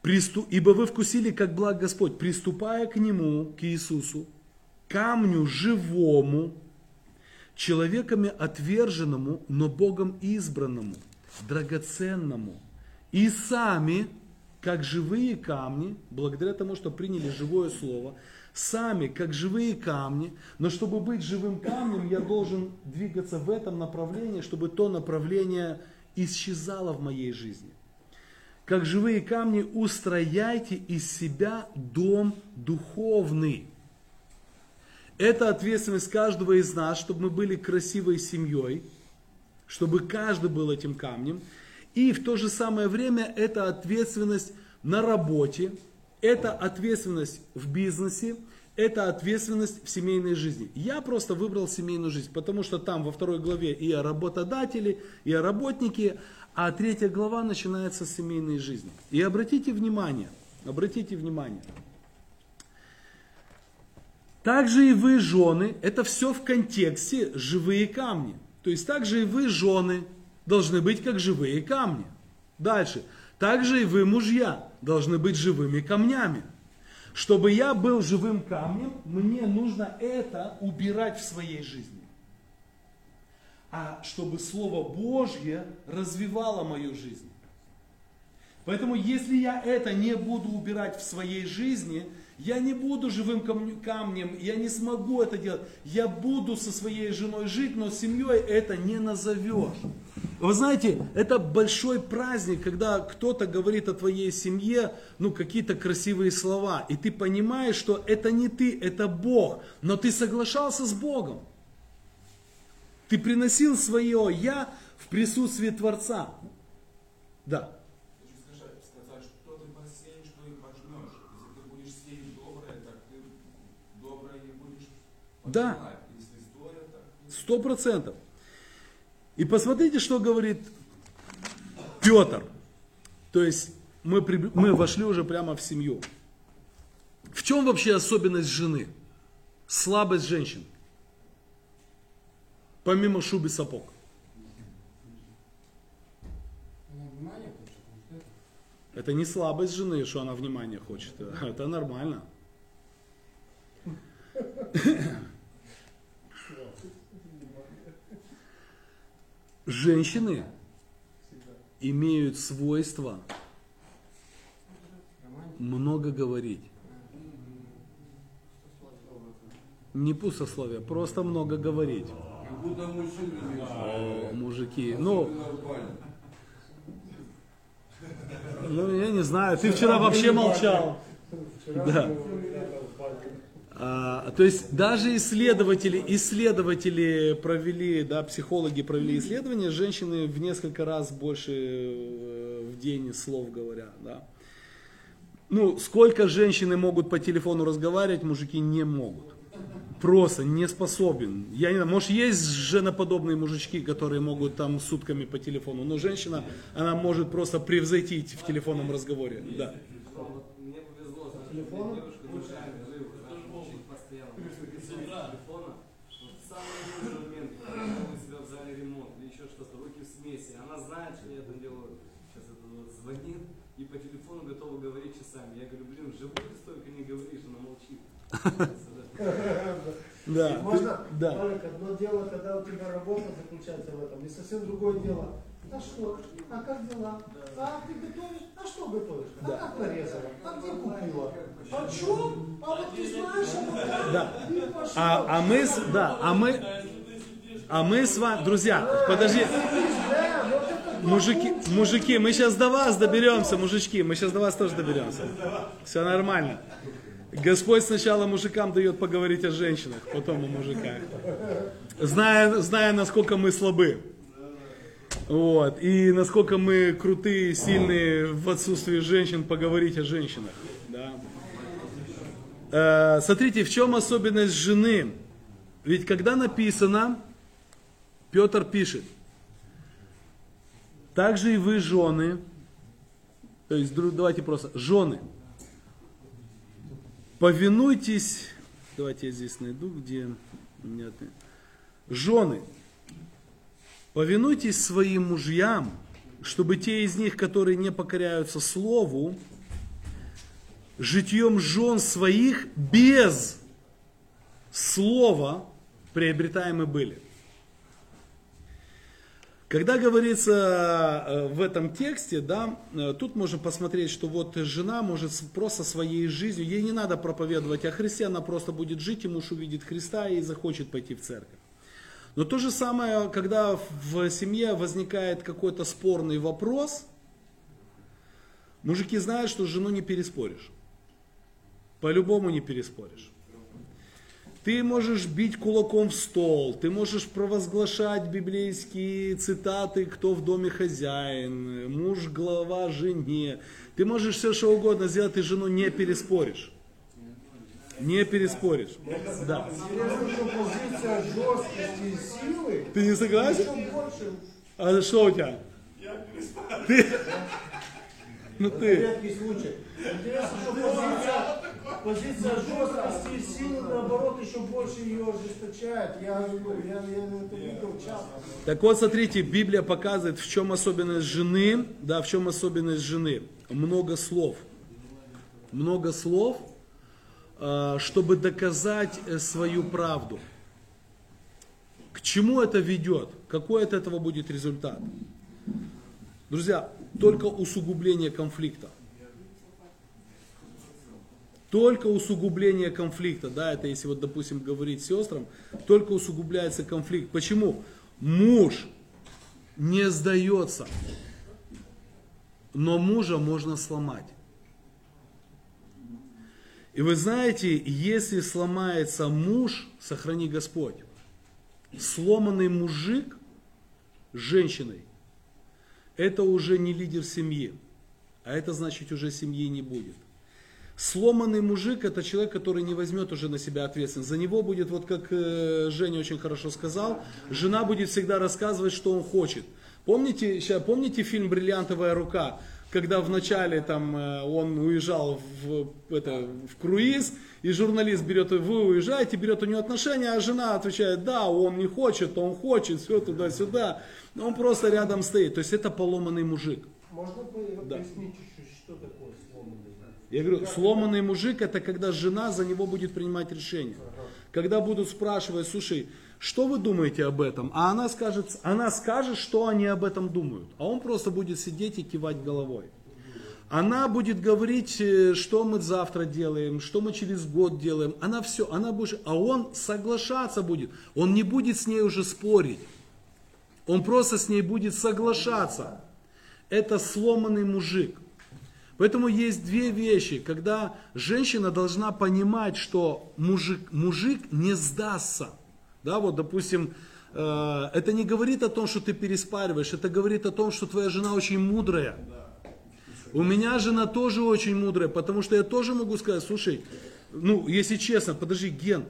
Присту- Ибо вы вкусили, как благ Господь, приступая к Нему, к Иисусу, камню живому, человеками отверженному, но Богом избранному, драгоценному. И сами, как живые камни, благодаря тому, что приняли живое слово, сами, как живые камни, но чтобы быть живым камнем, я должен двигаться в этом направлении, чтобы то направление исчезало в моей жизни. Как живые камни, устрояйте из себя дом духовный. Это ответственность каждого из нас, чтобы мы были красивой семьей, чтобы каждый был этим камнем. И в то же самое время это ответственность на работе, это ответственность в бизнесе, это ответственность в семейной жизни. Я просто выбрал семейную жизнь, потому что там во второй главе и о работодателе, и о работнике, а третья глава начинается с семейной жизни. И обратите внимание, обратите внимание, также и вы, жены, это все в контексте живые камни. То есть также и вы, жены, должны быть как живые камни. Дальше. Также и вы, мужья, должны быть живыми камнями. Чтобы я был живым камнем, мне нужно это убирать в своей жизни. А чтобы Слово Божье развивало мою жизнь. Поэтому если я это не буду убирать в своей жизни, я не буду живым камнем, я не смогу это делать. Я буду со своей женой жить, но семьей это не назовешь. Вы знаете, это большой праздник, когда кто-то говорит о твоей семье, ну, какие-то красивые слова, и ты понимаешь, что это не ты, это Бог, но ты соглашался с Богом. Ты приносил свое «я» в присутствии Творца. Да. Хочу сказать, сказать, что ты посеешь, что и пожнешь. Если ты будешь сеять доброе, так ты доброе и будешь Да. Сто процентов. И посмотрите, что говорит Петр. То есть мы, при- мы вошли уже прямо в семью. В чем вообще особенность жены? Слабость женщин. Помимо шубы сапог. Внимание это? Это не слабость жены, что она внимания хочет. Это нормально. Женщины имеют свойство много говорить. Не пустословие, просто много говорить. О, мужики. Ну, ну, я не знаю, ты вчера вообще молчал. Да. А, то есть даже исследователи, исследователи провели, да, психологи провели исследования, женщины в несколько раз больше э, в день слов говорят, да. Ну, сколько женщины могут по телефону разговаривать, мужики не могут. Просто не способен. Я не знаю, может есть женоподобные мужички, которые могут там сутками по телефону, но женщина, она может просто превзойти в телефонном разговоре. Да. Мне повезло, знаешь, Телефон? девушка большая, живо, да, учит постоянно. Без телефона. Вот в самый нужный момент, когда у себя в зале ремонт или еще что-то, руки в смеси. Она знает, что я там делаю. Сейчас это вот звонит и по телефону готова говорить часами. Я говорю, блин, живой ты столько не говоришь, она молчит. Да. Можно, Да. Толик, одно дело, когда у тебя работа заключается в этом, и совсем другое дело, А что? А как дела? А ты готовишь? А что готовишь? А как нарезала? А где купила? А чем? А вот ты знаешь, а? Да. А, а мы, с- да, а мы, а мы с вами, друзья, подожди, вот это мужики, мужики, мы сейчас до вас доберемся, мужички, мы сейчас до вас тоже доберемся. Все нормально. Господь сначала мужикам дает поговорить о женщинах, потом о мужиках. Зная, зная насколько мы слабы. Вот. И насколько мы крутые, сильные в отсутствии женщин поговорить о женщинах. Да. Э, смотрите, в чем особенность жены? Ведь когда написано, Петр пишет, также и вы жены, то есть давайте просто, жены, повинуйтесь, давайте я здесь найду, где ты. жены, повинуйтесь своим мужьям, чтобы те из них, которые не покоряются слову, житьем жен своих без слова приобретаемы были. Когда говорится э, в этом тексте, да, э, тут можно посмотреть, что вот жена может просто своей жизнью, ей не надо проповедовать о Христе, она просто будет жить, и муж увидит Христа и захочет пойти в церковь. Но то же самое, когда в семье возникает какой-то спорный вопрос, мужики знают, что жену не переспоришь. По-любому не переспоришь. Ты можешь бить кулаком в стол, ты можешь провозглашать библейские цитаты, кто в доме хозяин, муж глава жене. Ты можешь все что угодно сделать, ты жену не переспоришь. Не переспоришь. Да. Ты не согласен? А что у тебя? Ты? Ну ты. Редкий случай. Интересно, что позиция, позиция жесткости и силы, наоборот, еще больше ее ожесточает. Я, ну, я, я это видел часто. Так вот, смотрите, Библия показывает, в чем особенность жены, да, в чем особенность жены. Много слов. Много слов, э, чтобы доказать э, свою правду. К чему это ведет? Какой от этого будет результат? Друзья, только усугубление конфликта. Только усугубление конфликта, да, это если вот, допустим, говорить сестрам, только усугубляется конфликт. Почему? Муж не сдается, но мужа можно сломать. И вы знаете, если сломается муж, сохрани Господь, сломанный мужик женщиной, это уже не лидер семьи, а это значит уже семьи не будет. Сломанный мужик это человек, который не возьмет уже на себя ответственность. За него будет, вот как э, Женя очень хорошо сказал, жена будет всегда рассказывать, что он хочет. Помните, ща, помните фильм «Бриллиантовая рука», когда вначале там э, он уезжал в, это, в круиз, и журналист берет, вы уезжаете, берет у него отношения, а жена отвечает, да, он не хочет, он хочет, все туда-сюда. Он просто рядом стоит. То есть это поломанный мужик. Можно Да. пояснить чуть-чуть, что такое сломанный? Я говорю, сломанный мужик это когда жена за него будет принимать решение. Когда будут спрашивать, слушай, что вы думаете об этом? А она скажет, она скажет, что они об этом думают. А он просто будет сидеть и кивать головой. Она будет говорить, э, что мы завтра делаем, что мы через год делаем. Она все, она будет, а он соглашаться будет. Он не будет с ней уже спорить. Он просто с ней будет соглашаться. Это сломанный мужик. Поэтому есть две вещи, когда женщина должна понимать, что мужик, мужик не сдастся. Да, вот, допустим, э, это не говорит о том, что ты переспариваешь, это говорит о том, что твоя жена очень мудрая. У меня жена тоже очень мудрая, потому что я тоже могу сказать, слушай, ну, если честно, подожди, Ген,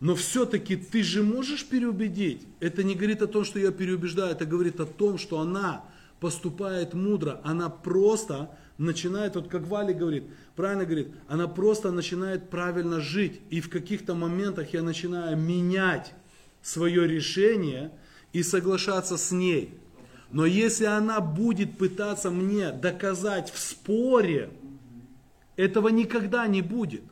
но все-таки ты же можешь переубедить. Это не говорит о том, что я переубеждаю, это говорит о том, что она поступает мудро. Она просто начинает, вот как Вали говорит, правильно говорит, она просто начинает правильно жить. И в каких-то моментах я начинаю менять свое решение и соглашаться с ней. Но если она будет пытаться мне доказать в споре, этого никогда не будет.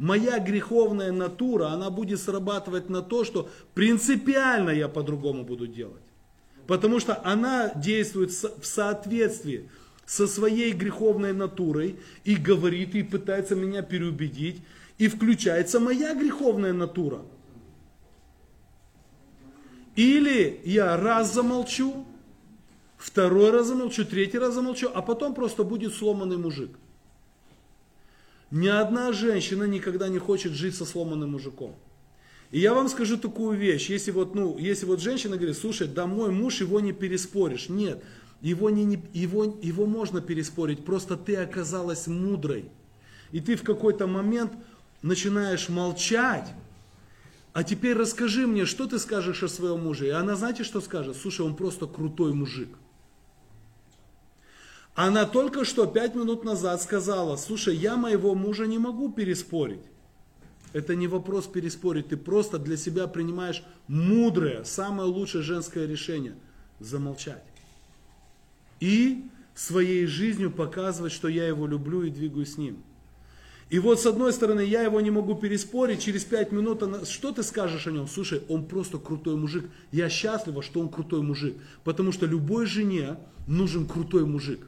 Моя греховная натура, она будет срабатывать на то, что принципиально я по-другому буду делать. Потому что она действует в соответствии со своей греховной натурой и говорит, и пытается меня переубедить, и включается моя греховная натура. Или я раз замолчу, второй раз замолчу, третий раз замолчу, а потом просто будет сломанный мужик. Ни одна женщина никогда не хочет жить со сломанным мужиком. И я вам скажу такую вещь, если вот, ну, если вот женщина говорит, слушай, да мой муж, его не переспоришь. Нет, его, не, не- его, его можно переспорить, просто ты оказалась мудрой. И ты в какой-то момент начинаешь молчать, а теперь расскажи мне, что ты скажешь о своем муже. И она, знаете, что скажет? Слушай, он просто крутой мужик. Она только что пять минут назад сказала, слушай, я моего мужа не могу переспорить. Это не вопрос переспорить, ты просто для себя принимаешь мудрое, самое лучшее женское решение – замолчать. И своей жизнью показывать, что я его люблю и двигаюсь с ним. И вот с одной стороны, я его не могу переспорить, через пять минут, она, что ты скажешь о нем? Слушай, он просто крутой мужик. Я счастлива, что он крутой мужик. Потому что любой жене нужен крутой мужик.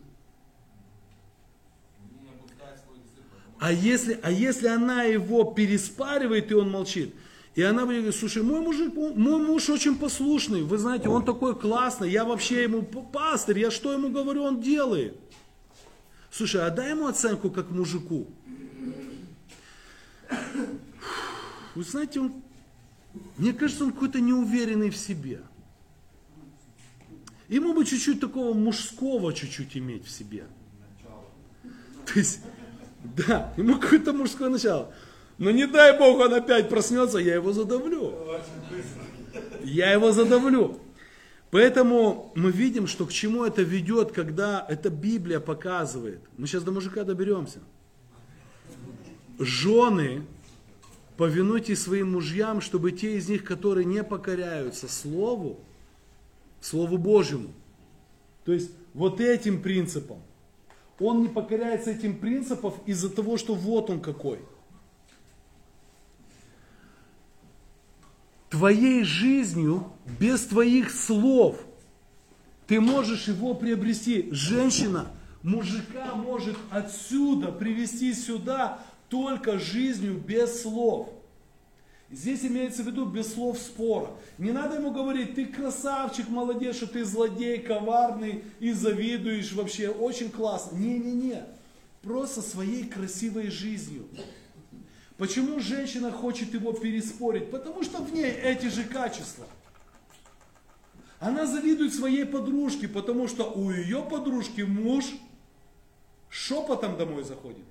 Не опускай свой язык, потому А если, а если она его переспаривает, и он молчит, и она мне говорит, слушай, мой мужик, мой муж очень послушный, вы знаете, он такой классный, я вообще ему п- пастырь, я что ему говорю, он делает. Слушай, а дай ему оценку как мужику. Вы знаете, он, мне кажется, он какой-то неуверенный в себе. Ему бы чуть-чуть такого мужского чуть-чуть иметь в себе. То есть, да, ему какое-то мужское начало. Но не дай бог он опять проснется, я его задавлю. Я его задавлю. Поэтому мы видим, что к чему это ведет, когда эта Библия показывает. Мы сейчас до мужика доберемся. Жены, повинуйтесь своим мужьям, чтобы те из них, которые не покоряются Слову, Слову Божьему, то есть вот этим принципом, он не покоряется этим принципам из-за того, что вот он какой. Твоей жизнью, без твоих слов, ты можешь его приобрести. Женщина, мужика может отсюда привести сюда только жизнью без слов. Здесь имеется в виду без слов спора. Не надо ему говорить, ты красавчик, молодец, что ты злодей, коварный и завидуешь вообще, очень классно. Не-не-не, просто своей красивой жизнью. Почему женщина хочет его переспорить? Потому что в ней эти же качества. Она завидует своей подружке, потому что у ее подружки муж шепотом домой заходит.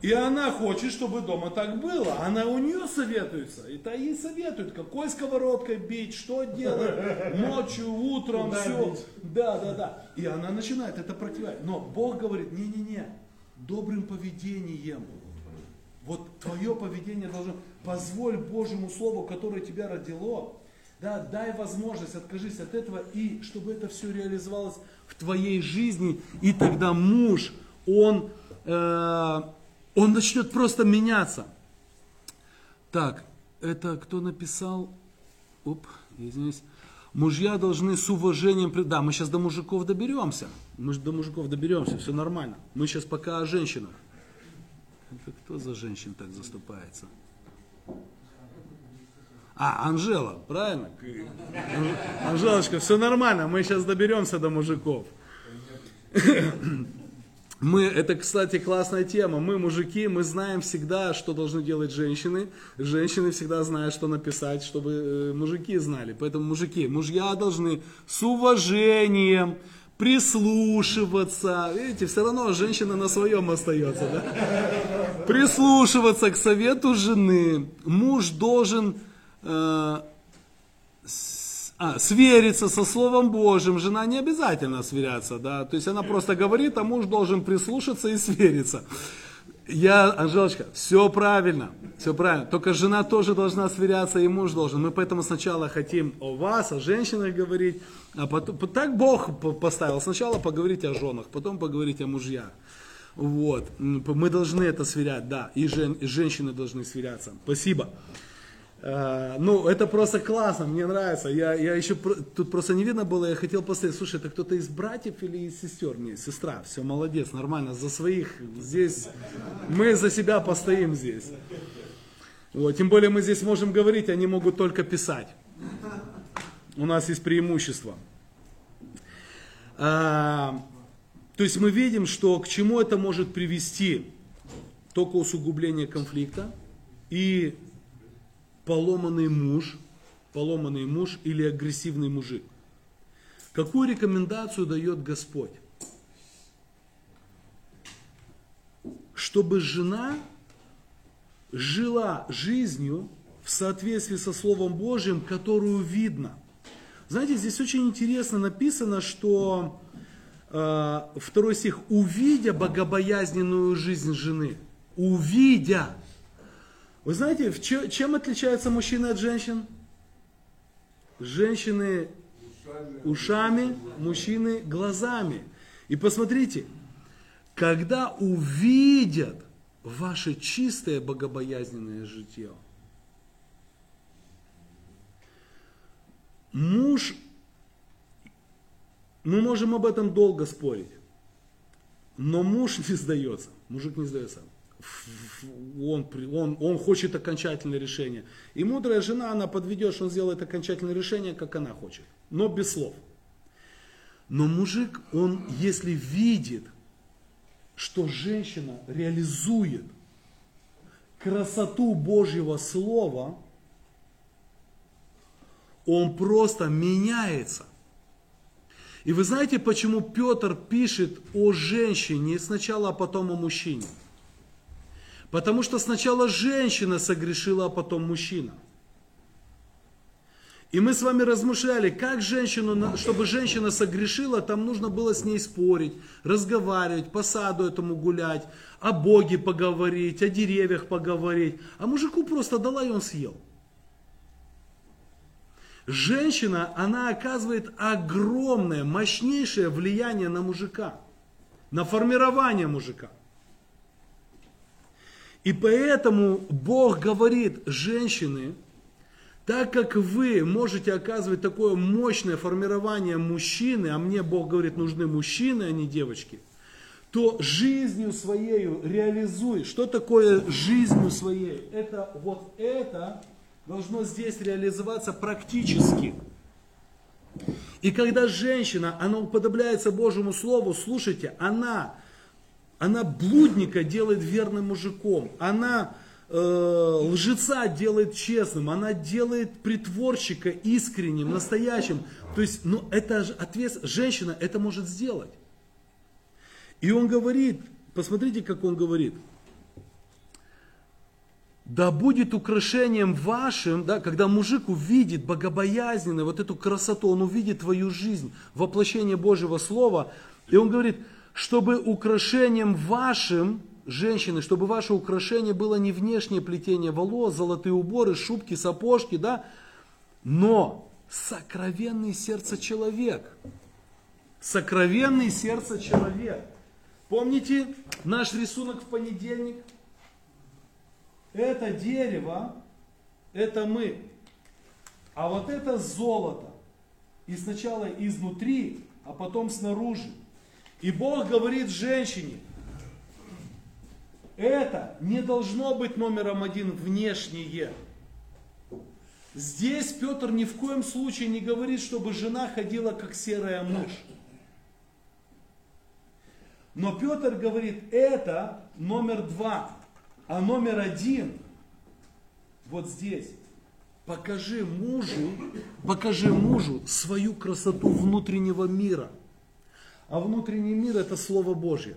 И она хочет, чтобы дома так было. Она у нее советуется. И та ей советует, какой сковородкой бить, что делать, ночью, утром, все. Да, да, да. И она начинает это практиковать. Но Бог говорит, не-не-не, добрым поведением. Вот твое поведение должно, позволь Божьему Слову, которое тебя родило, да, дай возможность, откажись от этого, и чтобы это все реализовалось в твоей жизни, и тогда муж, он, э, он начнет просто меняться. Так, это кто написал? Оп, извиняюсь. Мужья должны с уважением... Да, мы сейчас до мужиков доберемся. Мы до мужиков доберемся, все нормально. Мы сейчас пока о женщинах. Это кто за женщин так заступается? А, Анжела, правильно? Ан- Анжелочка, все нормально, мы сейчас доберемся до мужиков. Мы, это, кстати, классная тема. Мы, мужики, мы знаем всегда, что должны делать женщины. Женщины всегда знают, что написать, чтобы э, мужики знали. Поэтому, мужики, мужья должны с уважением прислушиваться. Видите, все равно женщина на своем остается. Да? Прислушиваться к совету жены. Муж должен э, а, свериться со Словом Божьим. Жена не обязательно сверяться, да. То есть она просто говорит, а муж должен прислушаться и свериться. Я, Анжелочка, все правильно, все правильно. Только жена тоже должна сверяться, и муж должен. Мы поэтому сначала хотим о вас, о женщинах говорить, а потом, так Бог по- поставил. Сначала поговорить о женах, потом поговорить о мужьях. Вот. Мы должны это сверять, да. И, жен- и женщины должны сверяться. Спасибо. Э, Ну, это просто классно, мне нравится. Я, я еще, тут просто не видно было, я хотел посмотреть, слушай, это кто-то из братьев или из сестер? Не, сестра, все, молодец, нормально, за своих здесь, мы за себя постоим здесь. Вот, тем более мы здесь можем говорить, они могут только писать. У нас есть преимущество. А, то есть мы видим, что к чему это может привести? Только усугубление конфликта и поломанный муж, поломанный муж или агрессивный мужик. Какую рекомендацию дает Господь? Чтобы жена жила жизнью в соответствии со Словом Божьим, которую видно. Знаете, здесь очень интересно написано, что э, второй стих, увидя богобоязненную жизнь жены, увидя. Вы знаете, чем отличаются мужчины от женщин? Женщины ушами, мужчины глазами. И посмотрите, когда увидят ваше чистое богобоязненное житье, муж, мы можем об этом долго спорить, но муж не сдается, мужик не сдается. Он, он, он хочет окончательное решение. И мудрая жена, она подведет, что он сделает окончательное решение, как она хочет, но без слов. Но мужик, он, если видит, что женщина реализует красоту Божьего Слова, он просто меняется. И вы знаете, почему Петр пишет о женщине сначала, а потом о мужчине? Потому что сначала женщина согрешила, а потом мужчина. И мы с вами размышляли, как женщину, чтобы женщина согрешила, там нужно было с ней спорить, разговаривать, по саду этому гулять, о Боге поговорить, о деревьях поговорить. А мужику просто дала и он съел. Женщина, она оказывает огромное, мощнейшее влияние на мужика, на формирование мужика. И поэтому Бог говорит, женщины, так как вы можете оказывать такое мощное формирование мужчины, а мне Бог говорит, нужны мужчины, а не девочки, то жизнью своей реализуй. Что такое жизнью своей? Это вот это должно здесь реализоваться практически. И когда женщина, она уподобляется Божьему Слову, слушайте, она, она блудника делает верным мужиком, она э, лжеца делает честным, она делает притворщика искренним, настоящим. То есть, ну, это же ответ, женщина это может сделать. И он говорит, посмотрите, как он говорит, да будет украшением вашим, да, когда мужик увидит богобоязненно вот эту красоту, он увидит твою жизнь, воплощение Божьего Слова, и он говорит, чтобы украшением вашим, женщины, чтобы ваше украшение было не внешнее плетение волос, золотые уборы, шубки, сапожки, да, но сокровенный сердце человек. Сокровенный сердце человек. Помните наш рисунок в понедельник? Это дерево, это мы. А вот это золото. И сначала изнутри, а потом снаружи. И Бог говорит женщине, это не должно быть номером один внешнее. Здесь Петр ни в коем случае не говорит, чтобы жена ходила как серая мышь. Но Петр говорит, это номер два. А номер один, вот здесь, покажи мужу, покажи мужу свою красоту внутреннего мира. А внутренний мир это Слово Божье.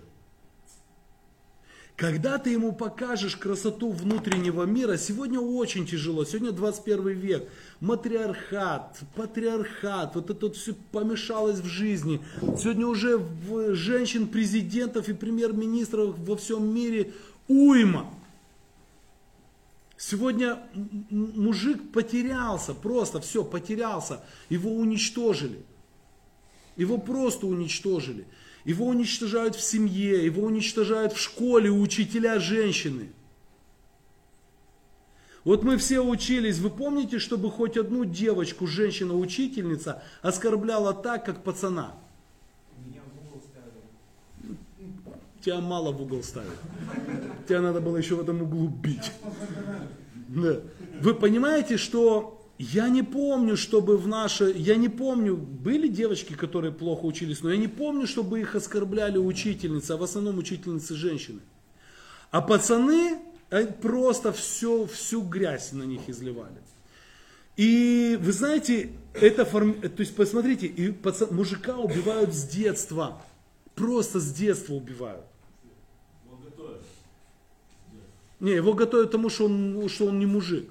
Когда ты ему покажешь красоту внутреннего мира, сегодня очень тяжело, сегодня 21 век, матриархат, патриархат, вот это вот все помешалось в жизни. Сегодня уже в женщин, президентов и премьер-министров во всем мире уйма. Сегодня мужик потерялся, просто все, потерялся, его уничтожили. Его просто уничтожили. Его уничтожают в семье, его уничтожают в школе учителя женщины. Вот мы все учились, вы помните, чтобы хоть одну девочку, женщина-учительница оскорбляла так, как пацана? Тебя мало в угол ставят. Тебя надо было еще в этом углу бить. Да. Вы понимаете, что я не помню, чтобы в наше... Я не помню, были девочки, которые плохо учились, но я не помню, чтобы их оскорбляли учительницы, а в основном учительницы женщины. А пацаны э, просто все, всю грязь на них изливали. И вы знаете, это форм... то есть посмотрите, и паца- мужика убивают с детства. Просто с детства убивают. Не, его готовят тому, что он, что он не мужик.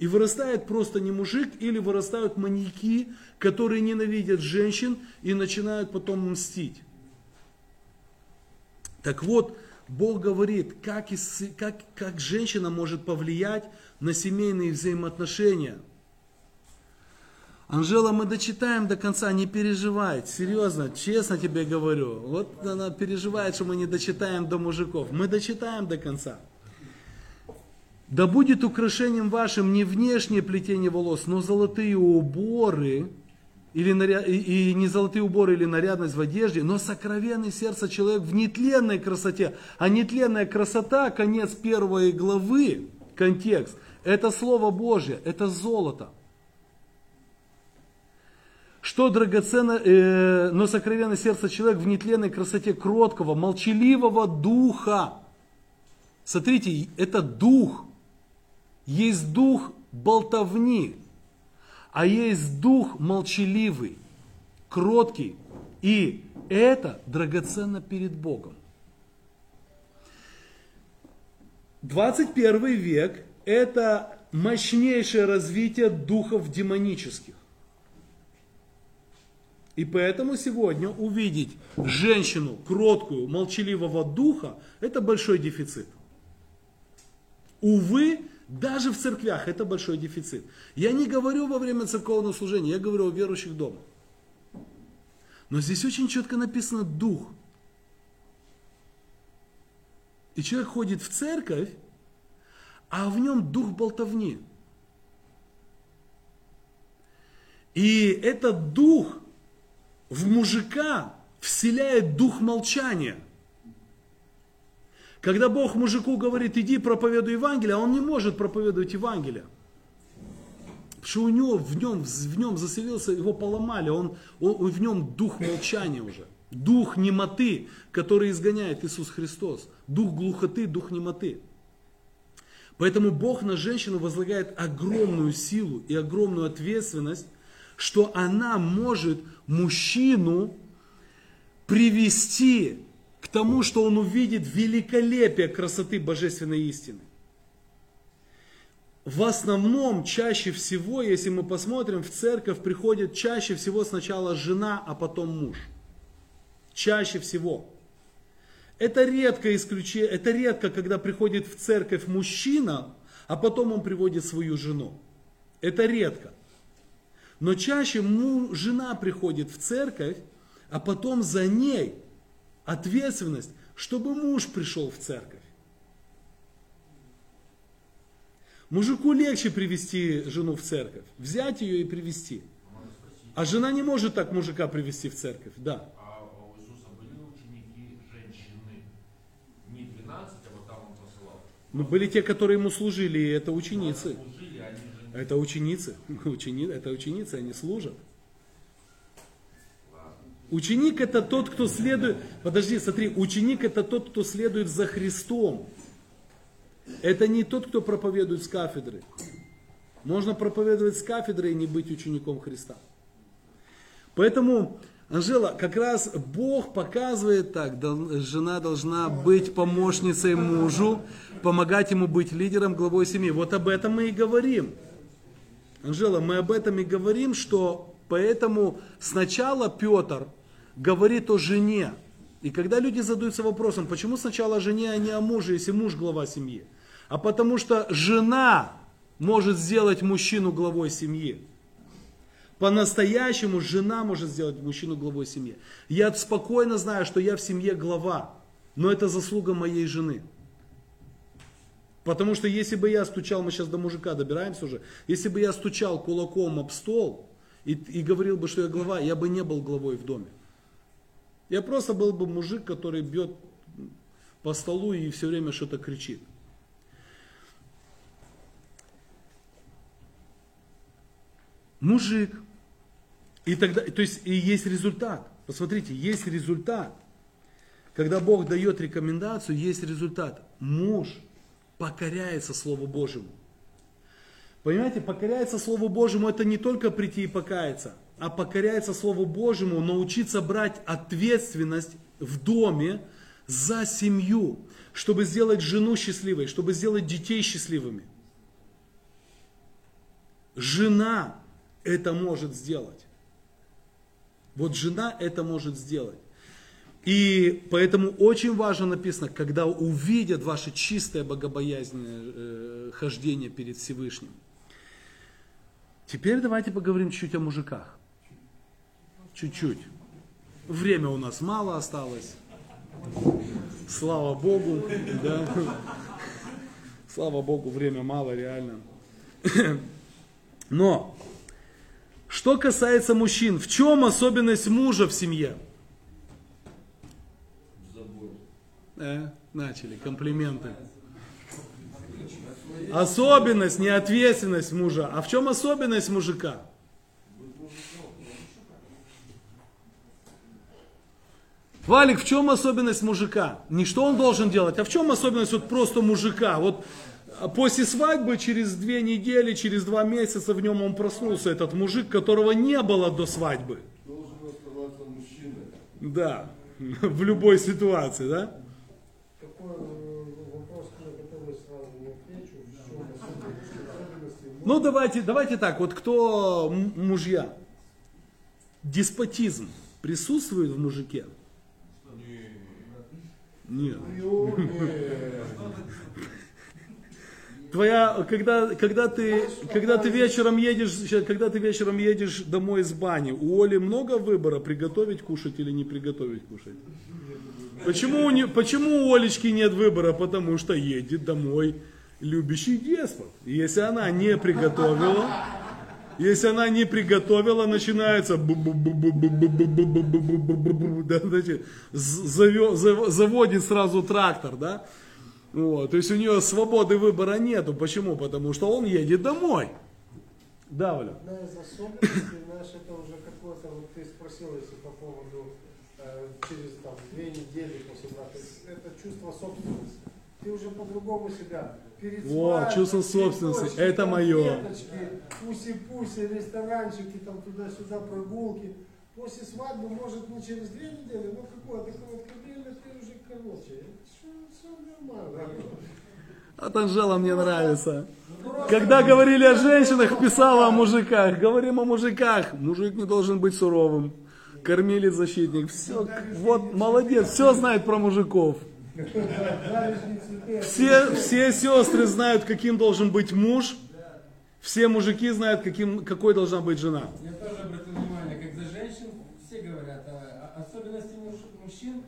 И вырастает просто не мужик, или вырастают маньяки, которые ненавидят женщин и начинают потом мстить. Так вот, Бог говорит, как, из- как, как женщина может повлиять на семейные взаимоотношения. Анжела, мы дочитаем до конца, не переживай, серьезно, честно тебе говорю. Вот она переживает, что мы не дочитаем до мужиков. Мы дочитаем до конца. Да будет украшением вашим не внешнее плетение волос, но золотые уборы, или наря- и, и не золотые уборы или нарядность в одежде, но сокровенный сердце человек в нетленной красоте. А нетленная красота, конец первой главы, контекст, это Слово Божье, это золото. Что драгоценно, э, но сокровенное сердце человек в нетленной красоте кроткого, молчаливого духа. Смотрите, это дух. Есть дух болтовни, а есть дух молчаливый, кроткий. И это драгоценно перед Богом. 21 век – это мощнейшее развитие духов демонических. И поэтому сегодня увидеть женщину кроткую, молчаливого духа – это большой дефицит. Увы, даже в церквях это большой дефицит. Я не говорю во время церковного служения, я говорю о верующих дома. Но здесь очень четко написано дух. И человек ходит в церковь, а в нем дух болтовни. И этот дух в мужика вселяет дух молчания. Когда Бог мужику говорит, иди проповедуй Евангелие, а он не может проповедовать Евангелие. Потому что у него, в нем, в нем заселился, его поломали, он, он, в нем дух молчания уже. Дух немоты, который изгоняет Иисус Христос. Дух глухоты, дух немоты. Поэтому Бог на женщину возлагает огромную силу и огромную ответственность, что она может мужчину привести тому, что он увидит великолепие красоты божественной истины. В основном, чаще всего, если мы посмотрим, в церковь приходит чаще всего сначала жена, а потом муж. Чаще всего. Это редко исключение, это редко, когда приходит в церковь мужчина, а потом он приводит свою жену. Это редко. Но чаще жена приходит в церковь, а потом за ней ответственность, чтобы муж пришел в церковь. Мужику легче привести жену в церковь, взять ее и привести. А жена не может так мужика привести в церковь, да. А у Иисуса были ученики женщины? Не 12, а вот там он посылал. Ну, были те, которые ему служили, и это ученицы. Служили, же Это ученицы. Учени... Это ученицы, они служат. Ученик это тот, кто следует... Подожди, смотри, ученик это тот, кто следует за Христом. Это не тот, кто проповедует с кафедры. Можно проповедовать с кафедры и не быть учеником Христа. Поэтому, Анжела, как раз Бог показывает так, жена должна быть помощницей мужу, помогать ему быть лидером, главой семьи. Вот об этом мы и говорим. Анжела, мы об этом и говорим, что поэтому сначала Петр говорит о жене. И когда люди задаются вопросом, почему сначала о жене, а не о муже, если муж глава семьи? А потому что жена может сделать мужчину главой семьи. По-настоящему жена может сделать мужчину главой семьи. Я спокойно знаю, что я в семье глава, но это заслуга моей жены. Потому что если бы я стучал, мы сейчас до мужика добираемся уже, если бы я стучал кулаком об стол и, и говорил бы, что я глава, я бы не был главой в доме. Я просто был бы мужик, который бьет по столу и все время что-то кричит. Мужик. И тогда, то есть и есть результат. Посмотрите, есть результат. Когда Бог дает рекомендацию, есть результат. Муж покоряется Слову Божьему. Понимаете, покоряется Слову Божьему, это не только прийти и покаяться, а покоряется Слову Божьему, научиться брать ответственность в доме за семью, чтобы сделать жену счастливой, чтобы сделать детей счастливыми. Жена это может сделать. Вот жена это может сделать. И поэтому очень важно написано, когда увидят ваше чистое богобоязненное э, хождение перед Всевышним. Теперь давайте поговорим чуть-чуть о мужиках. Чуть-чуть. Время у нас мало осталось. Слава Богу. Да. Слава Богу, время мало, реально. Но, что касается мужчин, в чем особенность мужа в семье? Э, начали, комплименты. Особенность, не ответственность мужа. А в чем особенность мужика? Валик, в чем особенность мужика? Не что он должен делать, а в чем особенность вот просто мужика? Вот после свадьбы, через две недели, через два месяца в нем он проснулся, этот мужик, которого не было до свадьбы. Должен оставаться мужчиной. Да, в любой ситуации, да? Э, Ну давайте, давайте так, вот кто мужья? Деспотизм присутствует в мужике? Нет. Твоя, когда, когда ты, когда ты вечером едешь, когда ты вечером едешь домой из бани, у Оли много выбора, приготовить кушать или не приготовить кушать? Почему, у не- почему у Олечки нет выбора? Потому что едет домой любящий деспот. Если она не приготовила, если она не приготовила, начинается заводит сразу трактор, да? Вот. То есть у нее свободы выбора нету. Почему? Потому что он едет домой. Да, Валя? Одна из особенностей, знаешь, это уже какое-то, вот ты спросил, если по поводу э, через там две недели после брака, это чувство собственности. Ты уже по-другому себя перед Во, свадьбой, чувство собственности, это конфеточки, Пуси-пуси, ресторанчики, там туда-сюда прогулки. После свадьбы, может, не через две недели, но какое-то короткое время ты уже короче. Все нормально. От Анжела мне нравится. Когда говорили о женщинах, писала о мужиках. Говорим о мужиках. Мужик не должен быть суровым. Кормилец, защитник. Все, вот, молодец, все знает про мужиков. Все, все сестры знают, каким должен быть муж. Все мужики знают, каким, какой должна быть жена. Я тоже обратил внимание, за женщин все говорят, а, а особенности муж- мужчин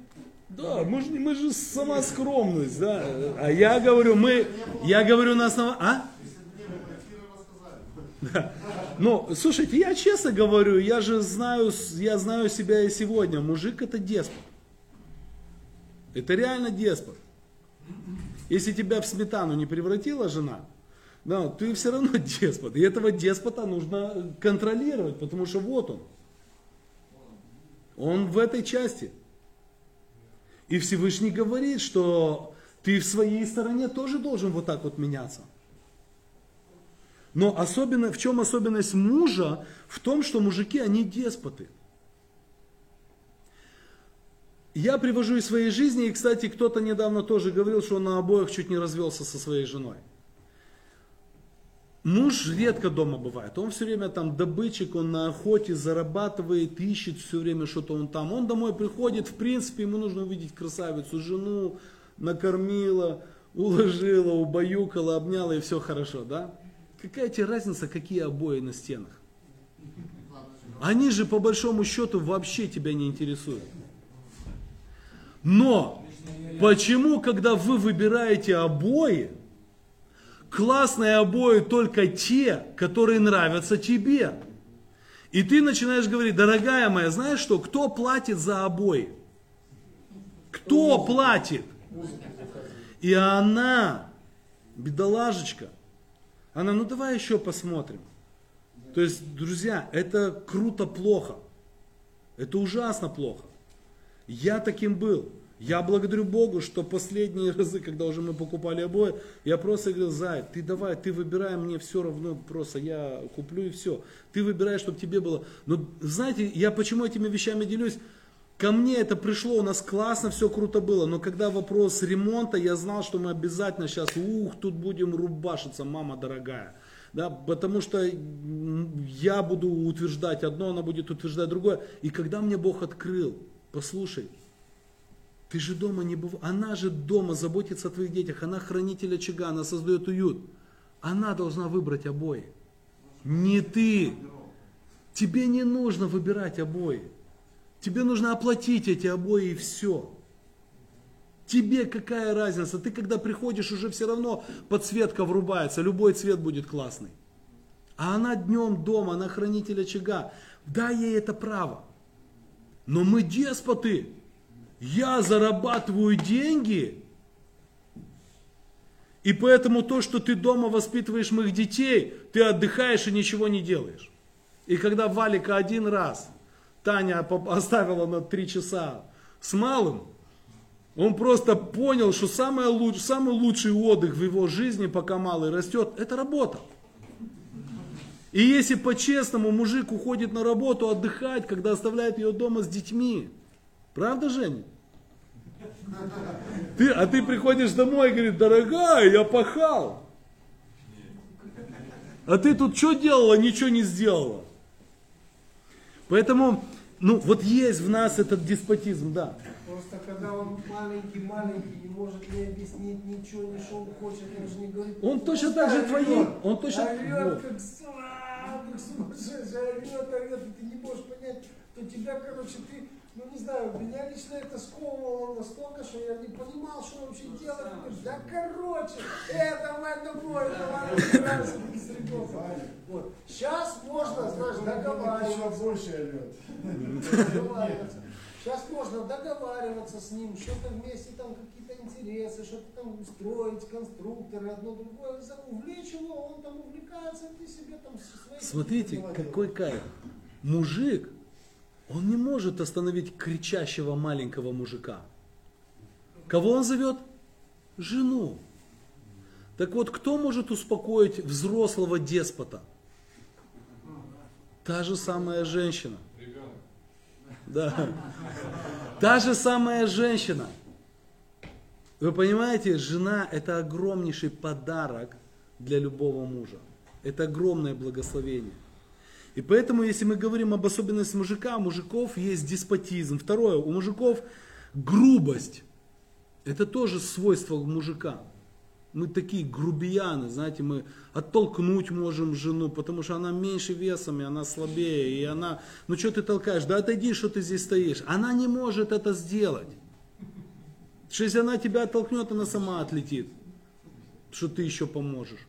Да, мы же, мы же сама скромность, да. А я говорю, мы, я говорю на основании, а? Да. Ну, слушайте, я честно говорю, я же знаю, я знаю себя и сегодня. Мужик это деспот. Это реально деспот. Если тебя в сметану не превратила жена, да, ты все равно деспот. И этого деспота нужно контролировать, потому что вот он. Он в этой части. И Всевышний говорит, что ты в своей стороне тоже должен вот так вот меняться. Но особенно, в чем особенность мужа? В том, что мужики, они деспоты. Я привожу из своей жизни, и, кстати, кто-то недавно тоже говорил, что он на обоих чуть не развелся со своей женой. Муж редко дома бывает, он все время там добытчик, он на охоте зарабатывает, ищет все время что-то он там. Он домой приходит, в принципе, ему нужно увидеть красавицу, жену, накормила, уложила, убаюкала, обняла и все хорошо, да? Какая тебе разница, какие обои на стенах? Они же по большому счету вообще тебя не интересуют. Но почему, когда вы выбираете обои, классные обои только те, которые нравятся тебе. И ты начинаешь говорить, дорогая моя, знаешь что, кто платит за обои? Кто платит? И она, бедолажечка, она, ну давай еще посмотрим. То есть, друзья, это круто плохо. Это ужасно плохо. Я таким был. Я благодарю Богу, что последние разы, когда уже мы покупали обои, я просто говорил, Зай, ты давай, ты выбирай, мне все равно, просто я куплю и все. Ты выбирай, чтобы тебе было. Но знаете, я почему этими вещами делюсь? Ко мне это пришло, у нас классно, все круто было, но когда вопрос ремонта, я знал, что мы обязательно сейчас, ух, тут будем рубашиться, мама дорогая. Да, потому что я буду утверждать одно, она будет утверждать другое. И когда мне Бог открыл, послушай, ты же дома не бываешь. Она же дома заботится о твоих детях. Она хранитель очага, она создает уют. Она должна выбрать обои. Не ты. Тебе не нужно выбирать обои. Тебе нужно оплатить эти обои и все. Тебе какая разница? Ты когда приходишь, уже все равно подсветка врубается, любой цвет будет классный. А она днем дома, она хранитель очага. Дай ей это право. Но мы деспоты. Я зарабатываю деньги, и поэтому то, что ты дома воспитываешь моих детей, ты отдыхаешь и ничего не делаешь. И когда Валика один раз, Таня оставила на три часа с малым, он просто понял, что самый луч, самый лучший отдых в его жизни, пока малый растет, это работа. И если по-честному мужик уходит на работу отдыхать, когда оставляет ее дома с детьми, правда, Женя? Ты, а ты приходишь домой и говоришь, дорогая, я пахал. А ты тут что делала, ничего не сделала. Поэтому, ну вот есть в нас этот деспотизм, да. Просто когда он маленький-маленький, не может не объяснить ничего, ни что он хочет, он же не говорит. Он точно так же твои, он точно... Орет, как, сла, как сумасшедший, орет, орет, и ты не можешь понять, то тебя, короче, ты ну не знаю, меня лично это сковывало настолько, что я не понимал, что вообще делать. Да короче, это давай домой, ребенком. Вот. Сейчас можно, знаешь, договариваться. больше Договариваться. Сейчас можно договариваться с ним, что-то вместе там какие-то интересы, что-то там устроить, конструкторы, одно другое. Увлечь его, он там увлекается, ты себе там свои... Смотрите, какой кайф. Мужик, он не может остановить кричащего маленького мужика. Кого он зовет? Жену. Так вот, кто может успокоить взрослого деспота? Та же самая женщина. Да. Та же самая женщина. Вы понимаете, жена это огромнейший подарок для любого мужа. Это огромное благословение. И поэтому, если мы говорим об особенности мужика, у мужиков есть деспотизм. Второе, у мужиков грубость. Это тоже свойство мужика. Мы такие грубияны, знаете, мы оттолкнуть можем жену, потому что она меньше весом, и она слабее, и она, ну что ты толкаешь, да отойди, что ты здесь стоишь. Она не может это сделать. Что если она тебя оттолкнет, она сама отлетит, что ты еще поможешь.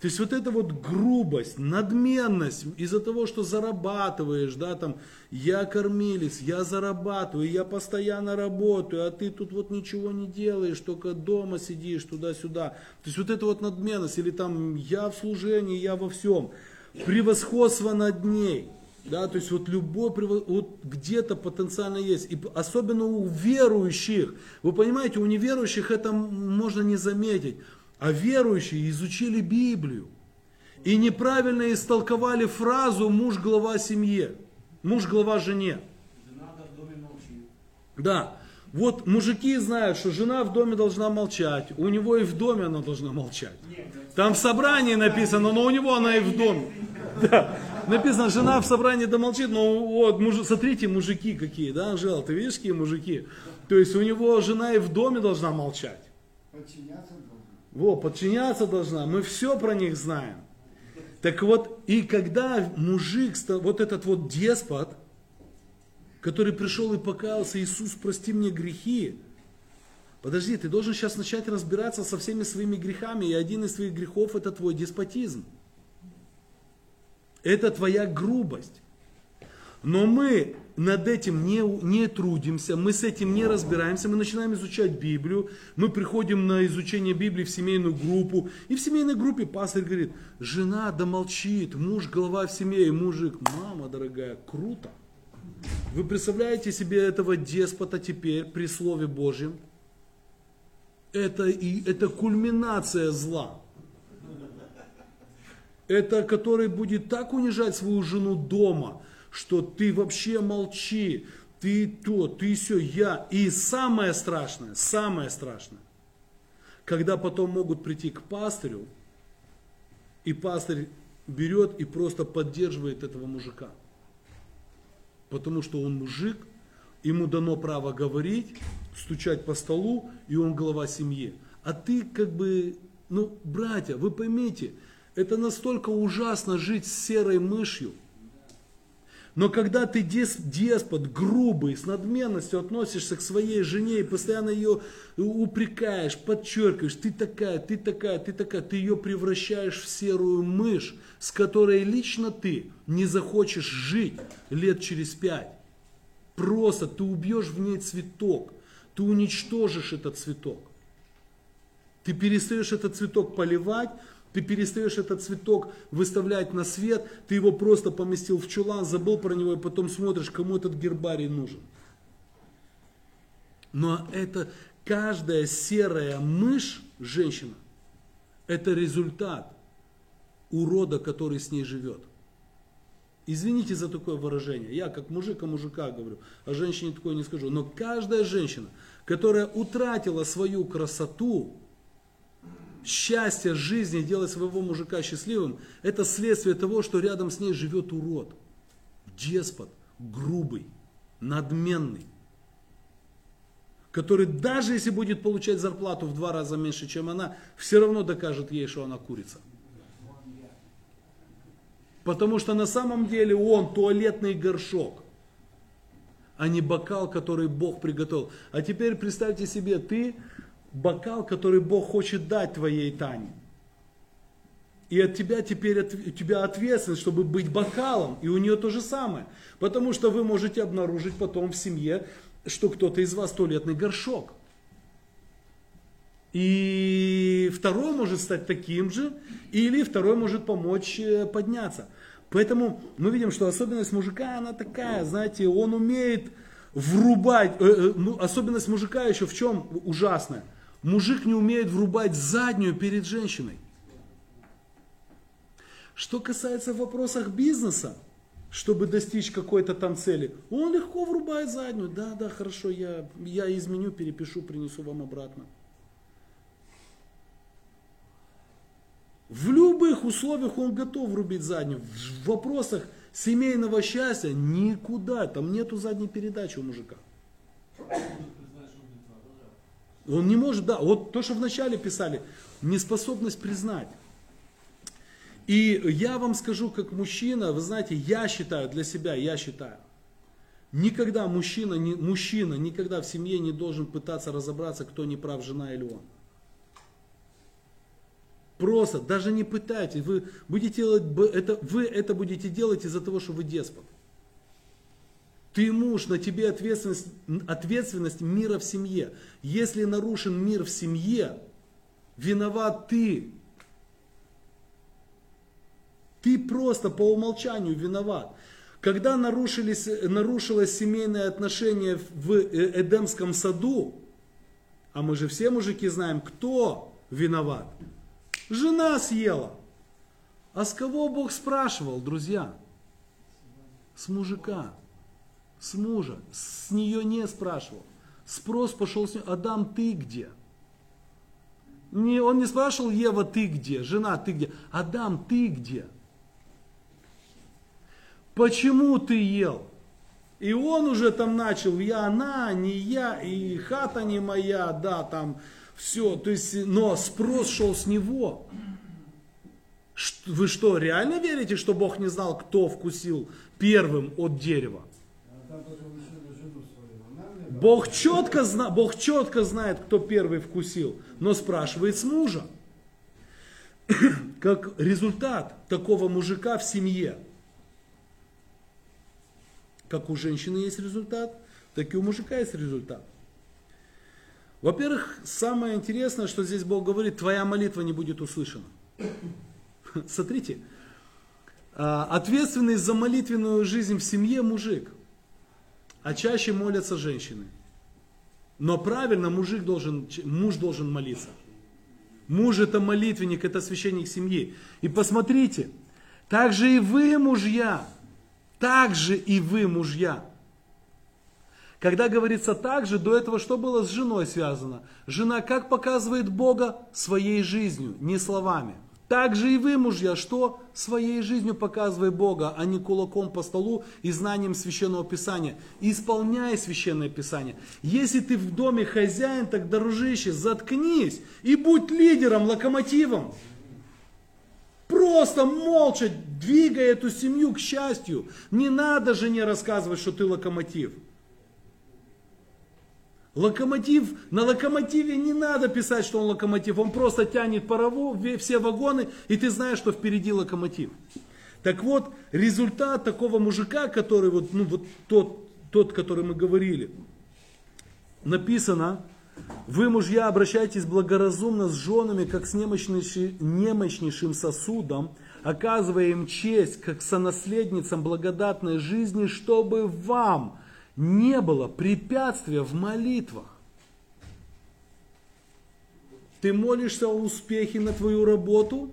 То есть вот эта вот грубость, надменность из-за того, что зарабатываешь, да, там, я кормилец, я зарабатываю, я постоянно работаю, а ты тут вот ничего не делаешь, только дома сидишь туда-сюда. То есть вот эта вот надменность, или там, я в служении, я во всем. Превосходство над ней. Да, то есть вот любой, вот где-то потенциально есть. И особенно у верующих. Вы понимаете, у неверующих это можно не заметить. А верующие изучили Библию и неправильно истолковали фразу «муж глава семье», «муж глава жене». Да, вот мужики знают, что жена в доме должна молчать, у него и в доме она должна молчать. Там в собрании написано, но у него она и в доме. Да. Написано, жена в собрании да молчит, но вот, муж, смотрите, мужики какие, да, Анжела, ты видишь, какие мужики? То есть у него жена и в доме должна молчать. Подчиняться во, подчиняться должна. Мы все про них знаем. Так вот, и когда мужик, вот этот вот деспот, который пришел и покаялся, Иисус, прости мне грехи, Подожди, ты должен сейчас начать разбираться со всеми своими грехами, и один из твоих грехов это твой деспотизм. Это твоя грубость. Но мы над этим не, не трудимся, мы с этим не разбираемся, мы начинаем изучать Библию, мы приходим на изучение Библии в семейную группу, и в семейной группе пастор говорит, жена да молчит, муж голова в семье, и мужик, мама дорогая, круто. Вы представляете себе этого деспота теперь при Слове Божьем? Это, и, это кульминация зла. Это который будет так унижать свою жену дома, что ты вообще молчи, ты то, ты все, я. И самое страшное, самое страшное, когда потом могут прийти к пастырю, и пастырь берет и просто поддерживает этого мужика. Потому что он мужик, ему дано право говорить, стучать по столу, и он глава семьи. А ты как бы, ну, братья, вы поймите, это настолько ужасно жить с серой мышью. Но когда ты деспот, грубый, с надменностью относишься к своей жене и постоянно ее упрекаешь, подчеркиваешь, ты такая, ты такая, ты такая, ты ее превращаешь в серую мышь, с которой лично ты не захочешь жить лет через пять. Просто ты убьешь в ней цветок, ты уничтожишь этот цветок. Ты перестаешь этот цветок поливать, ты перестаешь этот цветок выставлять на свет, ты его просто поместил в чулан, забыл про него и потом смотришь, кому этот гербарий нужен. Но это каждая серая мышь, женщина, это результат урода, который с ней живет. Извините за такое выражение. Я как мужик о мужика говорю, о женщине такое не скажу. Но каждая женщина, которая утратила свою красоту, счастье жизни, делать своего мужика счастливым, это следствие того, что рядом с ней живет урод, деспот, грубый, надменный, который даже если будет получать зарплату в два раза меньше, чем она, все равно докажет ей, что она курица. Потому что на самом деле он туалетный горшок, а не бокал, который Бог приготовил. А теперь представьте себе, ты бокал, который Бог хочет дать твоей Тане. И от тебя теперь у тебя ответственность, чтобы быть бокалом, и у нее то же самое. Потому что вы можете обнаружить потом в семье, что кто-то из вас туалетный горшок. И второй может стать таким же, или второй может помочь э, подняться. Поэтому мы видим, что особенность мужика, она такая, знаете, он умеет врубать, э, э, ну, особенность мужика еще в чем ужасная? Мужик не умеет врубать заднюю перед женщиной. Что касается в вопросах бизнеса, чтобы достичь какой-то там цели, он легко врубает заднюю. Да, да, хорошо, я, я изменю, перепишу, принесу вам обратно. В любых условиях он готов врубить заднюю. В вопросах семейного счастья никуда. Там нету задней передачи у мужика. Он не может, да, вот то, что вначале писали, неспособность признать. И я вам скажу, как мужчина, вы знаете, я считаю для себя, я считаю, никогда мужчина, не, мужчина никогда в семье не должен пытаться разобраться, кто не прав, жена или он. Просто, даже не пытайтесь, вы будете делать, это, вы это будете делать из-за того, что вы деспот. Ты муж, на тебе ответственность, ответственность мира в семье. Если нарушен мир в семье, виноват ты. Ты просто по умолчанию виноват. Когда нарушились, нарушилось семейное отношение в э, Эдемском саду, а мы же все мужики знаем, кто виноват. Жена съела. А с кого Бог спрашивал, друзья? С мужика с мужа, с нее не спрашивал. Спрос пошел с нее, Адам, ты где? Не, он не спрашивал, Ева, ты где? Жена, ты где? Адам, ты где? Почему ты ел? И он уже там начал, я она, не я, и хата не моя, да, там все. То есть, но спрос шел с него. Вы что, реально верите, что Бог не знал, кто вкусил первым от дерева? Бог четко, зна, Бог четко знает, кто первый вкусил, но спрашивает с мужа. Как результат такого мужика в семье. Как у женщины есть результат, так и у мужика есть результат. Во-первых, самое интересное, что здесь Бог говорит, твоя молитва не будет услышана. Смотрите, а, ответственный за молитвенную жизнь в семье мужик, а чаще молятся женщины. Но правильно мужик должен, муж должен молиться. Муж это молитвенник, это священник семьи. И посмотрите, так же и вы, мужья, так же и вы, мужья. Когда говорится так же, до этого что было с женой связано? Жена как показывает Бога своей жизнью, не словами. Так же и вы, мужья, что своей жизнью показывай Бога, а не кулаком по столу и знанием Священного Писания. Исполняй Священное Писание. Если ты в доме хозяин, так, дружище, заткнись и будь лидером, локомотивом. Просто молча двигай эту семью к счастью. Не надо жене рассказывать, что ты локомотив. Локомотив, на локомотиве не надо писать, что он локомотив. Он просто тянет парову, все вагоны, и ты знаешь, что впереди локомотив. Так вот, результат такого мужика, который вот, ну, вот тот, тот, который мы говорили, написано, вы, мужья, обращайтесь благоразумно с женами, как с немощнейшим сосудом, оказывая им честь, как сонаследницам благодатной жизни, чтобы вам, не было препятствия в молитвах. Ты молишься о успехе на твою работу?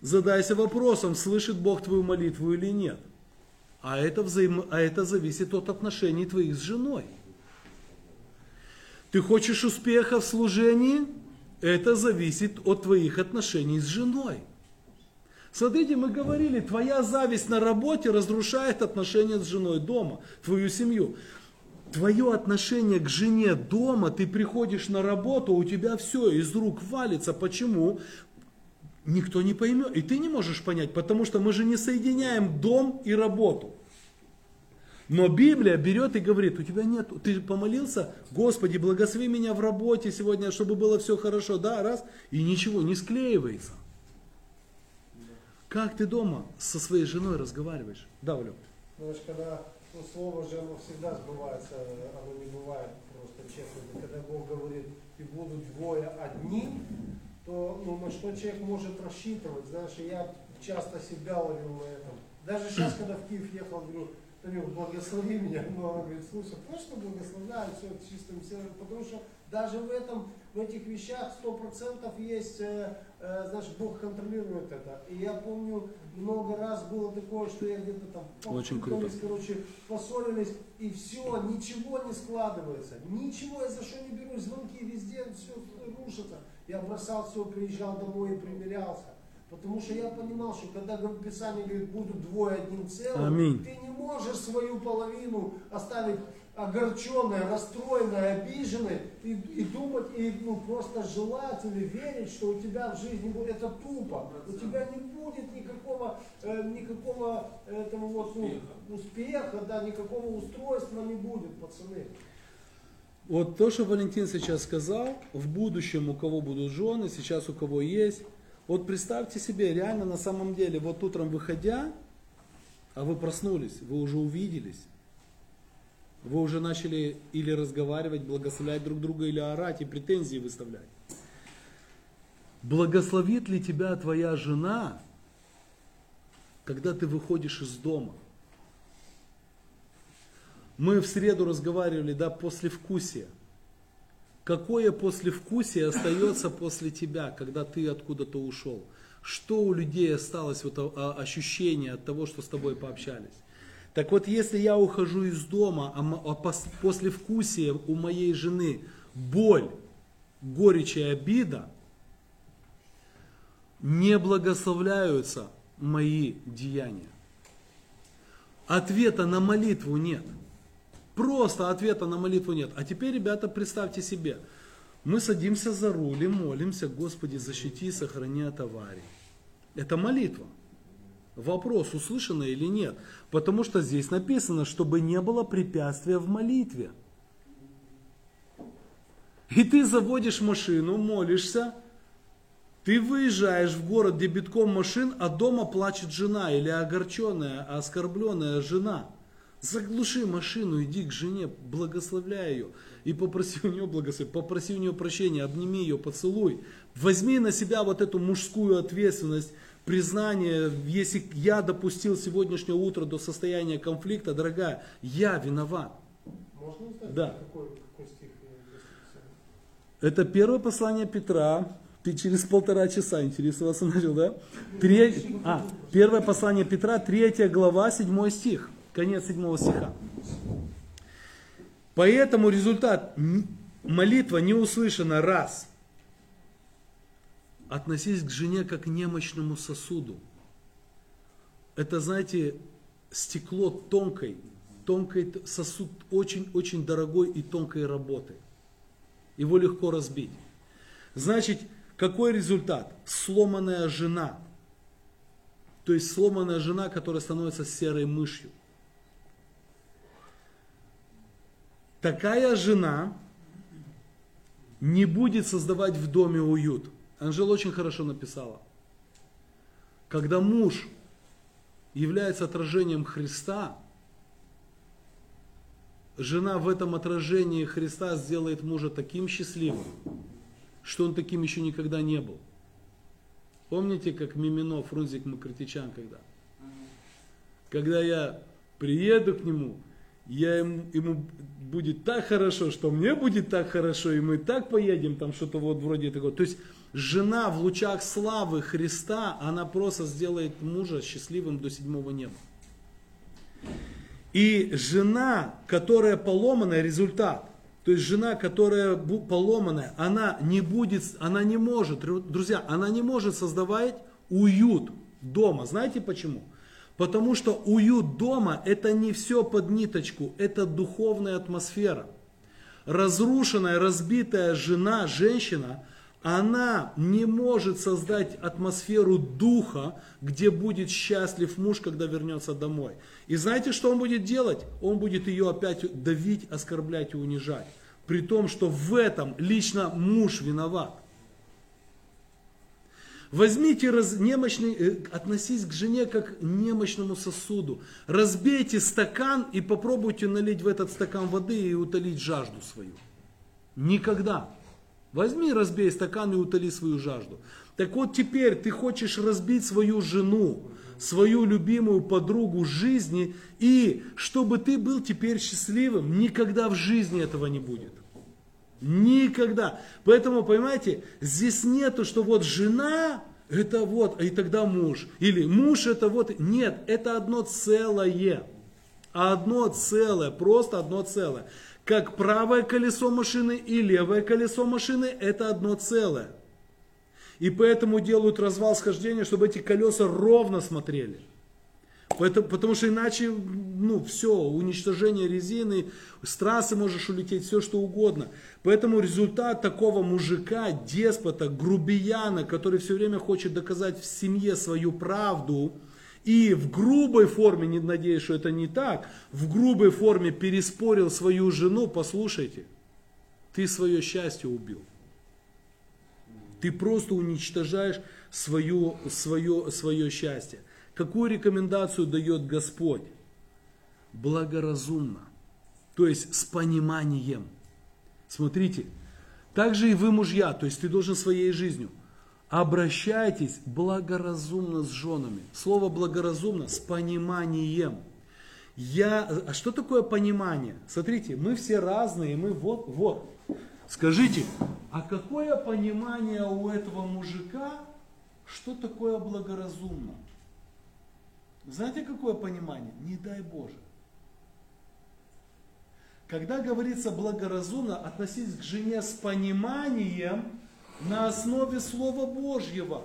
Задайся вопросом, слышит Бог твою молитву или нет. А это, взаим... а это зависит от отношений твоих с женой. Ты хочешь успеха в служении? Это зависит от твоих отношений с женой. Смотрите, мы говорили, твоя зависть на работе разрушает отношения с женой дома, твою семью. Твое отношение к жене дома, ты приходишь на работу, у тебя все из рук валится. Почему? Никто не поймет. И ты не можешь понять, потому что мы же не соединяем дом и работу. Но Библия берет и говорит, у тебя нет, ты помолился, Господи, благослови меня в работе сегодня, чтобы было все хорошо, да, раз, и ничего не склеивается. Как ты дома со своей женой разговариваешь? Да, Валек? Знаешь, когда ну, слово же оно всегда сбывается, оно не бывает просто честно. Когда Бог говорит, и будут двое одни, то ну, на что человек может рассчитывать. Знаешь, я часто себя ловил на этом. Даже сейчас, когда в Киев ехал, говорю, Танюх, благослови меня. Но он говорит, слушай, просто благословляю, все чистым сердцем, потому что даже в этом, в этих вещах сто процентов есть, э, э, знаешь, Бог контролирует это. И я помню, много раз было такое, что я где-то там Очень круто. короче, поссорились, и все, ничего не складывается. Ничего, я за что не берусь, звонки везде, все рушится. Я бросал все, приезжал домой и примирялся. Потому что я понимал, что когда в Писании говорит, будут двое одним целым, Аминь. ты не можешь свою половину оставить огорченной, расстроенной, обиженной и, и думать, и ну, просто желать или верить, что у тебя в жизни будет, это тупо. У тебя не будет никакого, э, никакого этого вот, ну, успеха, да, никакого устройства не будет, пацаны. Вот то, что Валентин сейчас сказал, в будущем у кого будут жены, сейчас у кого есть, вот представьте себе, реально на самом деле, вот утром выходя, а вы проснулись, вы уже увиделись, вы уже начали или разговаривать, благословлять друг друга, или орать и претензии выставлять. Благословит ли тебя твоя жена, когда ты выходишь из дома? Мы в среду разговаривали, да, послевкусие. Какое послевкусие остается после тебя, когда ты откуда-то ушел? Что у людей осталось, вот ощущение от того, что с тобой пообщались? Так вот, если я ухожу из дома, а после вкусия у моей жены боль, горечь и обида, не благословляются мои деяния. Ответа на молитву нет. Просто ответа на молитву нет. А теперь, ребята, представьте себе, мы садимся за руль и молимся, Господи, защити и сохрани от аварии. Это молитва. Вопрос, услышано или нет. Потому что здесь написано, чтобы не было препятствия в молитве. И ты заводишь машину, молишься, ты выезжаешь в город, где битком машин, а дома плачет жена или огорченная, оскорбленная жена. Заглуши машину, иди к жене, благословляй ее и попроси у нее благословения, попроси у нее прощения, обними ее, поцелуй. Возьми на себя вот эту мужскую ответственность, признание, если я допустил сегодняшнее утро до состояния конфликта, дорогая, я виноват. Можно узнать, Да. какой, какой стих? Это первое послание Петра, ты через полтора часа интересоваться начал, да? Тре- А, первое послание Петра, третья глава, седьмой стих, конец седьмого стиха. Поэтому результат молитва не услышана раз. Относись к жене как к немощному сосуду. Это, знаете, стекло тонкой, тонкой сосуд очень-очень дорогой и тонкой работы. Его легко разбить. Значит, какой результат? Сломанная жена. То есть сломанная жена, которая становится серой мышью. Такая жена не будет создавать в доме уют. Анжела очень хорошо написала. Когда муж является отражением Христа, жена в этом отражении Христа сделает мужа таким счастливым, что он таким еще никогда не был. Помните, как Мимино, Фрунзик Макритичан, когда? Когда я приеду к нему, я ему, ему будет так хорошо, что мне будет так хорошо, и мы так поедем, там что-то вот вроде такого. То есть жена в лучах славы Христа, она просто сделает мужа счастливым до седьмого неба. И жена, которая поломанная, результат. То есть жена, которая поломанная, она не будет, она не может, друзья, она не может создавать уют дома. Знаете почему? Потому что уют дома это не все под ниточку, это духовная атмосфера. Разрушенная, разбитая жена, женщина, она не может создать атмосферу духа, где будет счастлив муж, когда вернется домой. И знаете, что он будет делать? Он будет ее опять давить, оскорблять и унижать. При том, что в этом лично муж виноват. Возьмите раз, немощный, э, относись к жене как к немощному сосуду. Разбейте стакан и попробуйте налить в этот стакан воды и утолить жажду свою. Никогда. Возьми, разбей стакан и утоли свою жажду. Так вот теперь ты хочешь разбить свою жену, свою любимую подругу жизни, и чтобы ты был теперь счастливым, никогда в жизни этого не будет. Никогда. Поэтому, понимаете, здесь нету, что вот жена, это вот, и тогда муж. Или муж это вот. Нет, это одно целое. Одно целое, просто одно целое. Как правое колесо машины и левое колесо машины, это одно целое. И поэтому делают развал схождения, чтобы эти колеса ровно смотрели. Поэтому, потому что иначе, ну, все, уничтожение резины, с трассы можешь улететь, все что угодно. Поэтому результат такого мужика, деспота, грубияна, который все время хочет доказать в семье свою правду, и в грубой форме, не надеюсь, что это не так, в грубой форме переспорил свою жену, послушайте, ты свое счастье убил. Ты просто уничтожаешь свое, свое, свое счастье. Какую рекомендацию дает Господь? Благоразумно. То есть с пониманием. Смотрите, также и вы мужья, то есть ты должен своей жизнью. Обращайтесь благоразумно с женами. Слово благоразумно с пониманием. Я, а что такое понимание? Смотрите, мы все разные, мы вот, вот. Скажите, а какое понимание у этого мужика, что такое благоразумно? Знаете, какое понимание? Не дай Боже. Когда говорится благоразумно, относись к жене с пониманием на основе Слова Божьего.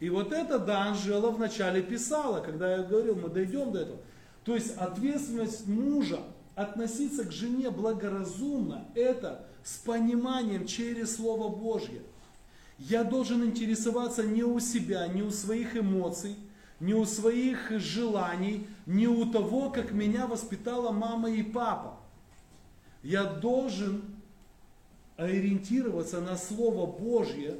И вот это, да, Анжела вначале писала, когда я говорил, мы дойдем до этого. То есть ответственность мужа относиться к жене благоразумно, это с пониманием через Слово Божье. Я должен интересоваться не у себя, не у своих эмоций, не у своих желаний, не у того, как меня воспитала мама и папа. Я должен ориентироваться на Слово Божье,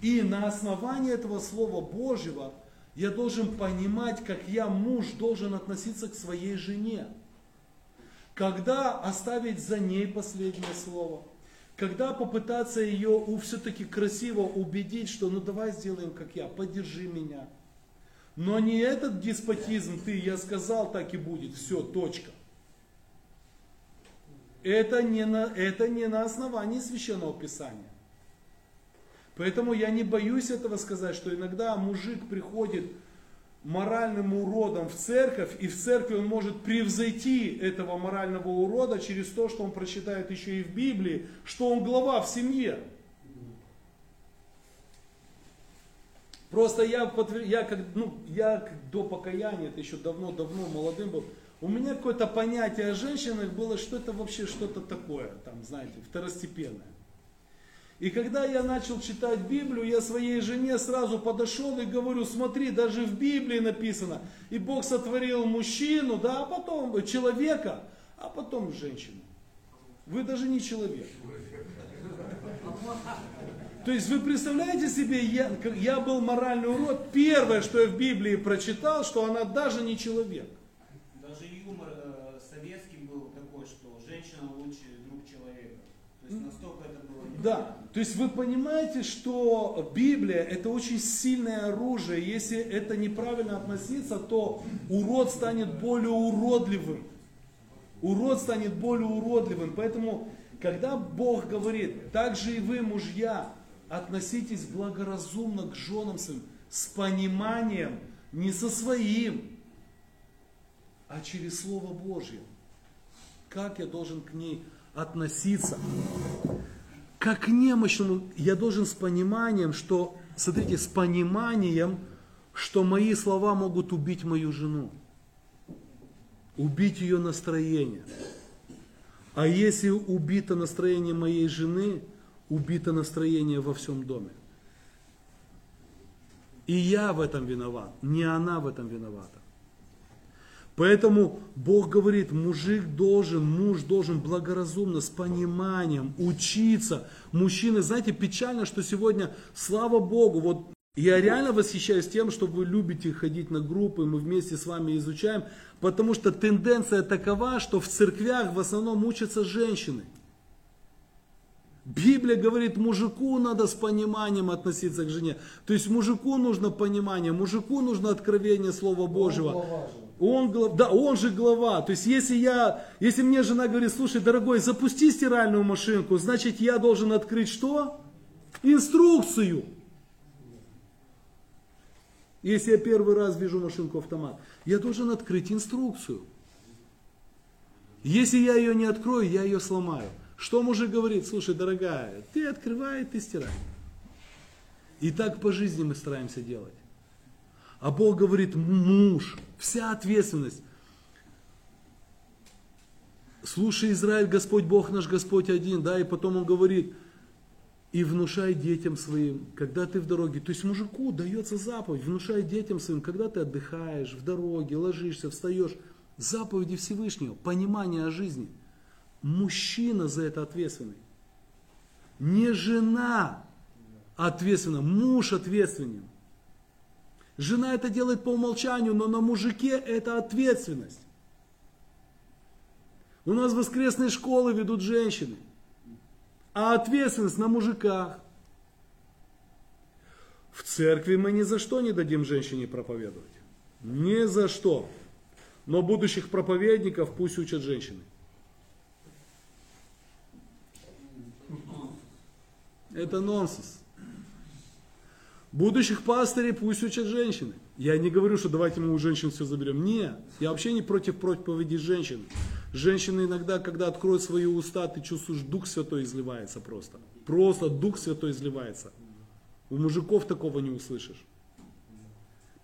и на основании этого Слова Божьего я должен понимать, как я, муж, должен относиться к своей жене. Когда оставить за ней последнее слово? Когда попытаться ее все-таки красиво убедить, что ну давай сделаем как я, поддержи меня. Но не этот деспотизм, ты, я сказал, так и будет, все, точка. Это не на, это не на основании священного писания. Поэтому я не боюсь этого сказать, что иногда мужик приходит моральным уродом в церковь, и в церкви он может превзойти этого морального урода через то, что он прочитает еще и в Библии, что он глава в семье. Просто я, я, как, ну, я до покаяния, это еще давно-давно молодым был, у меня какое-то понятие о женщинах было, что это вообще что-то такое, там, знаете, второстепенное. И когда я начал читать Библию, я своей жене сразу подошел и говорю, смотри, даже в Библии написано, и Бог сотворил мужчину, да, а потом человека, а потом женщину. Вы даже не человек. То есть вы представляете себе, я, я был моральный урод, первое, что я в Библии прочитал, что она даже не человек. Даже юмор э, советский был такой, что женщина лучше друг человека. То есть настолько это было Да, то есть вы понимаете, что Библия это очень сильное оружие. Если это неправильно относиться, то урод станет более уродливым. Урод станет более уродливым. Поэтому, когда Бог говорит, так же и вы, мужья, относитесь благоразумно к женам своим, с пониманием, не со своим, а через Слово Божье. Как я должен к ней относиться? Как к немощному я должен с пониманием, что, смотрите, с пониманием, что мои слова могут убить мою жену, убить ее настроение. А если убито настроение моей жены, убито настроение во всем доме. И я в этом виноват, не она в этом виновата. Поэтому Бог говорит, мужик должен, муж должен благоразумно, с пониманием учиться. Мужчины, знаете, печально, что сегодня, слава Богу, вот я реально восхищаюсь тем, что вы любите ходить на группы, мы вместе с вами изучаем, потому что тенденция такова, что в церквях в основном учатся женщины. Библия говорит, мужику надо с пониманием относиться к жене. То есть мужику нужно понимание, мужику нужно откровение Слова Божьего. Он глава, да, он же глава. То есть если я, если мне жена говорит, слушай, дорогой, запусти стиральную машинку, значит я должен открыть что? Инструкцию. Если я первый раз вижу машинку автомат, я должен открыть инструкцию. Если я ее не открою, я ее сломаю. Что мужик говорит? Слушай, дорогая, ты открывай, ты стирай. И так по жизни мы стараемся делать. А Бог говорит, муж, вся ответственность. Слушай, Израиль, Господь Бог наш, Господь один, да, и потом он говорит, и внушай детям своим, когда ты в дороге. То есть мужику дается заповедь, внушай детям своим, когда ты отдыхаешь, в дороге, ложишься, встаешь. Заповеди Всевышнего, понимание о жизни – мужчина за это ответственный. Не жена ответственна, муж ответственен. Жена это делает по умолчанию, но на мужике это ответственность. У нас воскресные школы ведут женщины, а ответственность на мужиках. В церкви мы ни за что не дадим женщине проповедовать. Ни за что. Но будущих проповедников пусть учат женщины. Это нонсенс. Будущих пастырей пусть учат женщины. Я не говорю, что давайте мы у женщин все заберем. Нет, я вообще не против проповеди женщин. Женщины иногда, когда откроют свои уста, ты чувствуешь, Дух Святой изливается просто. Просто Дух Святой изливается. У мужиков такого не услышишь.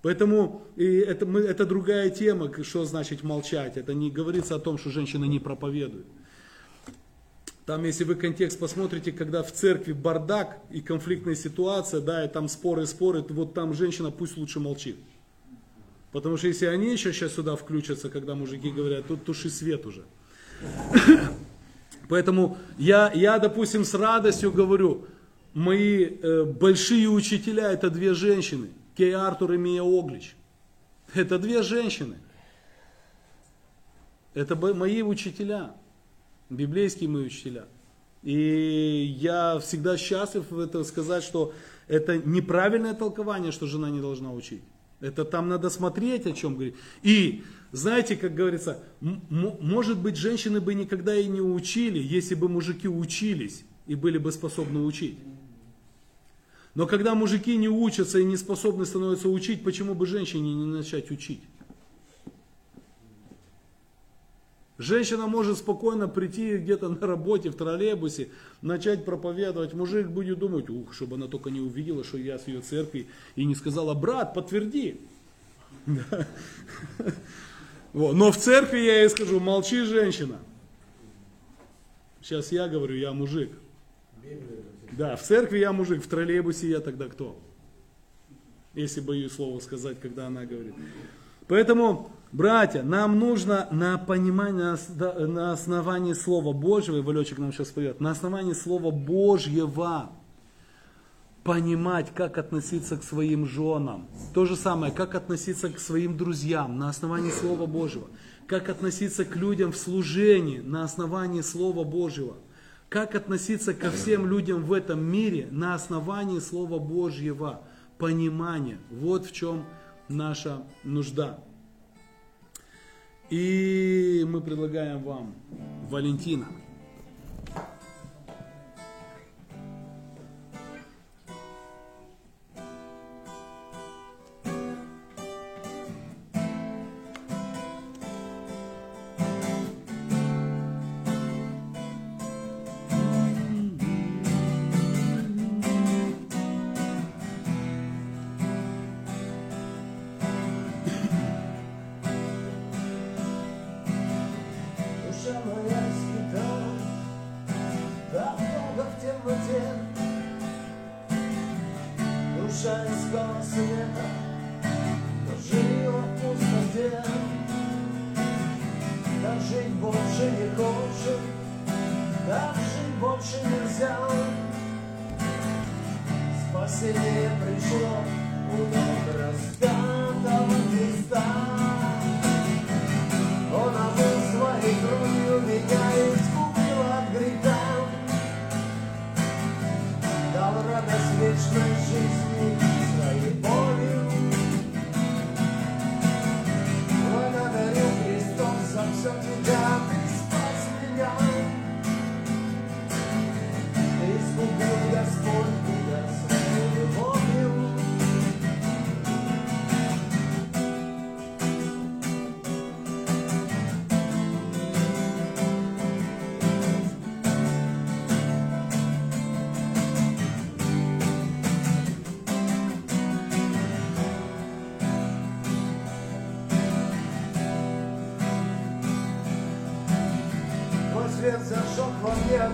Поэтому и это, мы, это другая тема, что значит молчать. Это не говорится о том, что женщины не проповедуют. Там, если вы контекст посмотрите, когда в церкви бардак и конфликтная ситуация, да, и там споры, споры, вот там женщина пусть лучше молчит. Потому что если они еще сейчас сюда включатся, когда мужики говорят, тут туши свет уже. Поэтому я, я, допустим, с радостью говорю, мои э, большие учителя это две женщины, Кей Артур и Мия Оглич. Это две женщины. Это мои учителя, библейские мои учителя. И я всегда счастлив в это сказать, что это неправильное толкование, что жена не должна учить. Это там надо смотреть, о чем говорить. И, знаете, как говорится, может быть, женщины бы никогда и не учили, если бы мужики учились и были бы способны учить. Но когда мужики не учатся и не способны становятся учить, почему бы женщине не начать учить? Женщина может спокойно прийти где-то на работе, в троллейбусе, начать проповедовать. Мужик будет думать, ух, чтобы она только не увидела, что я с ее церкви, и не сказала, брат, подтверди. Но в церкви я ей скажу, молчи, женщина. Сейчас я говорю, я мужик. Да, в церкви я мужик, в троллейбусе я тогда кто? Если боюсь слово сказать, когда она говорит. Поэтому, братья, нам нужно на понимание, на ос- на основании Слова Божьего, и Валечек нам сейчас поет, на основании Слова Божьего понимать, как относиться к своим женам. То же самое, как относиться к своим друзьям на основании Слова Божьего. Как относиться к людям в служении на основании Слова Божьего. Как относиться ко всем людям в этом мире на основании Слова Божьего. Понимание. Вот в чем наша нужда. И мы предлагаем вам Валентина.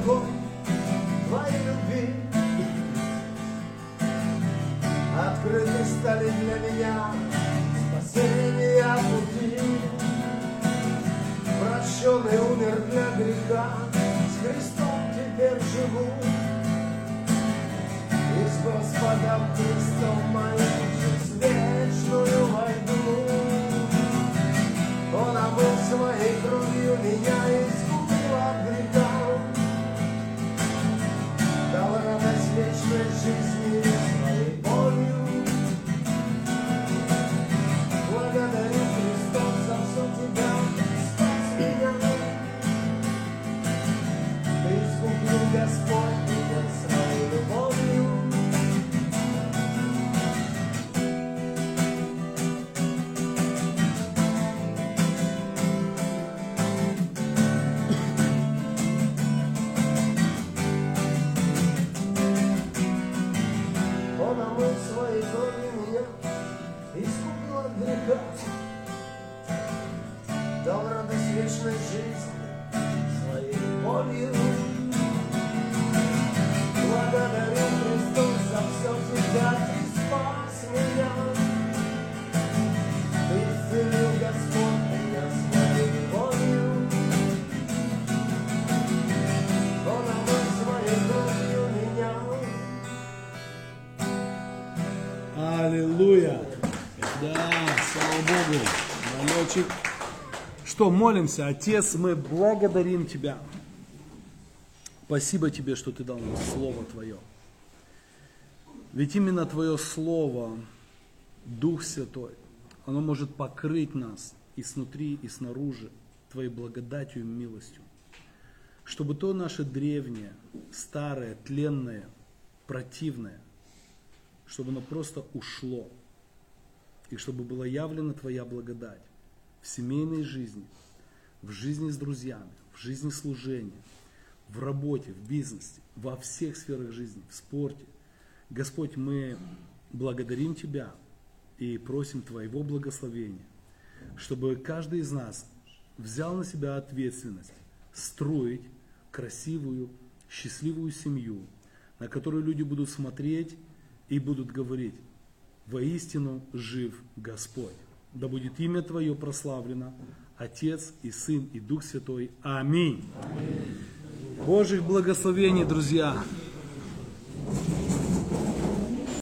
Во мне Что, молимся, Отец, мы благодарим Тебя. Спасибо Тебе, что Ты дал нам Слово Твое. Ведь именно Твое Слово, Дух Святой, оно может покрыть нас и снутри, и снаружи Твоей благодатью и милостью. Чтобы то наше древнее, старое, тленное, противное, чтобы оно просто ушло. И чтобы была явлена Твоя благодать в семейной жизни, в жизни с друзьями, в жизни служения, в работе, в бизнесе, во всех сферах жизни, в спорте. Господь, мы благодарим Тебя и просим Твоего благословения, чтобы каждый из нас взял на себя ответственность строить красивую, счастливую семью, на которую люди будут смотреть и будут говорить, воистину жив Господь да будет имя Твое прославлено, Отец и Сын и Дух Святой. Аминь. Аминь. Божьих благословений, друзья.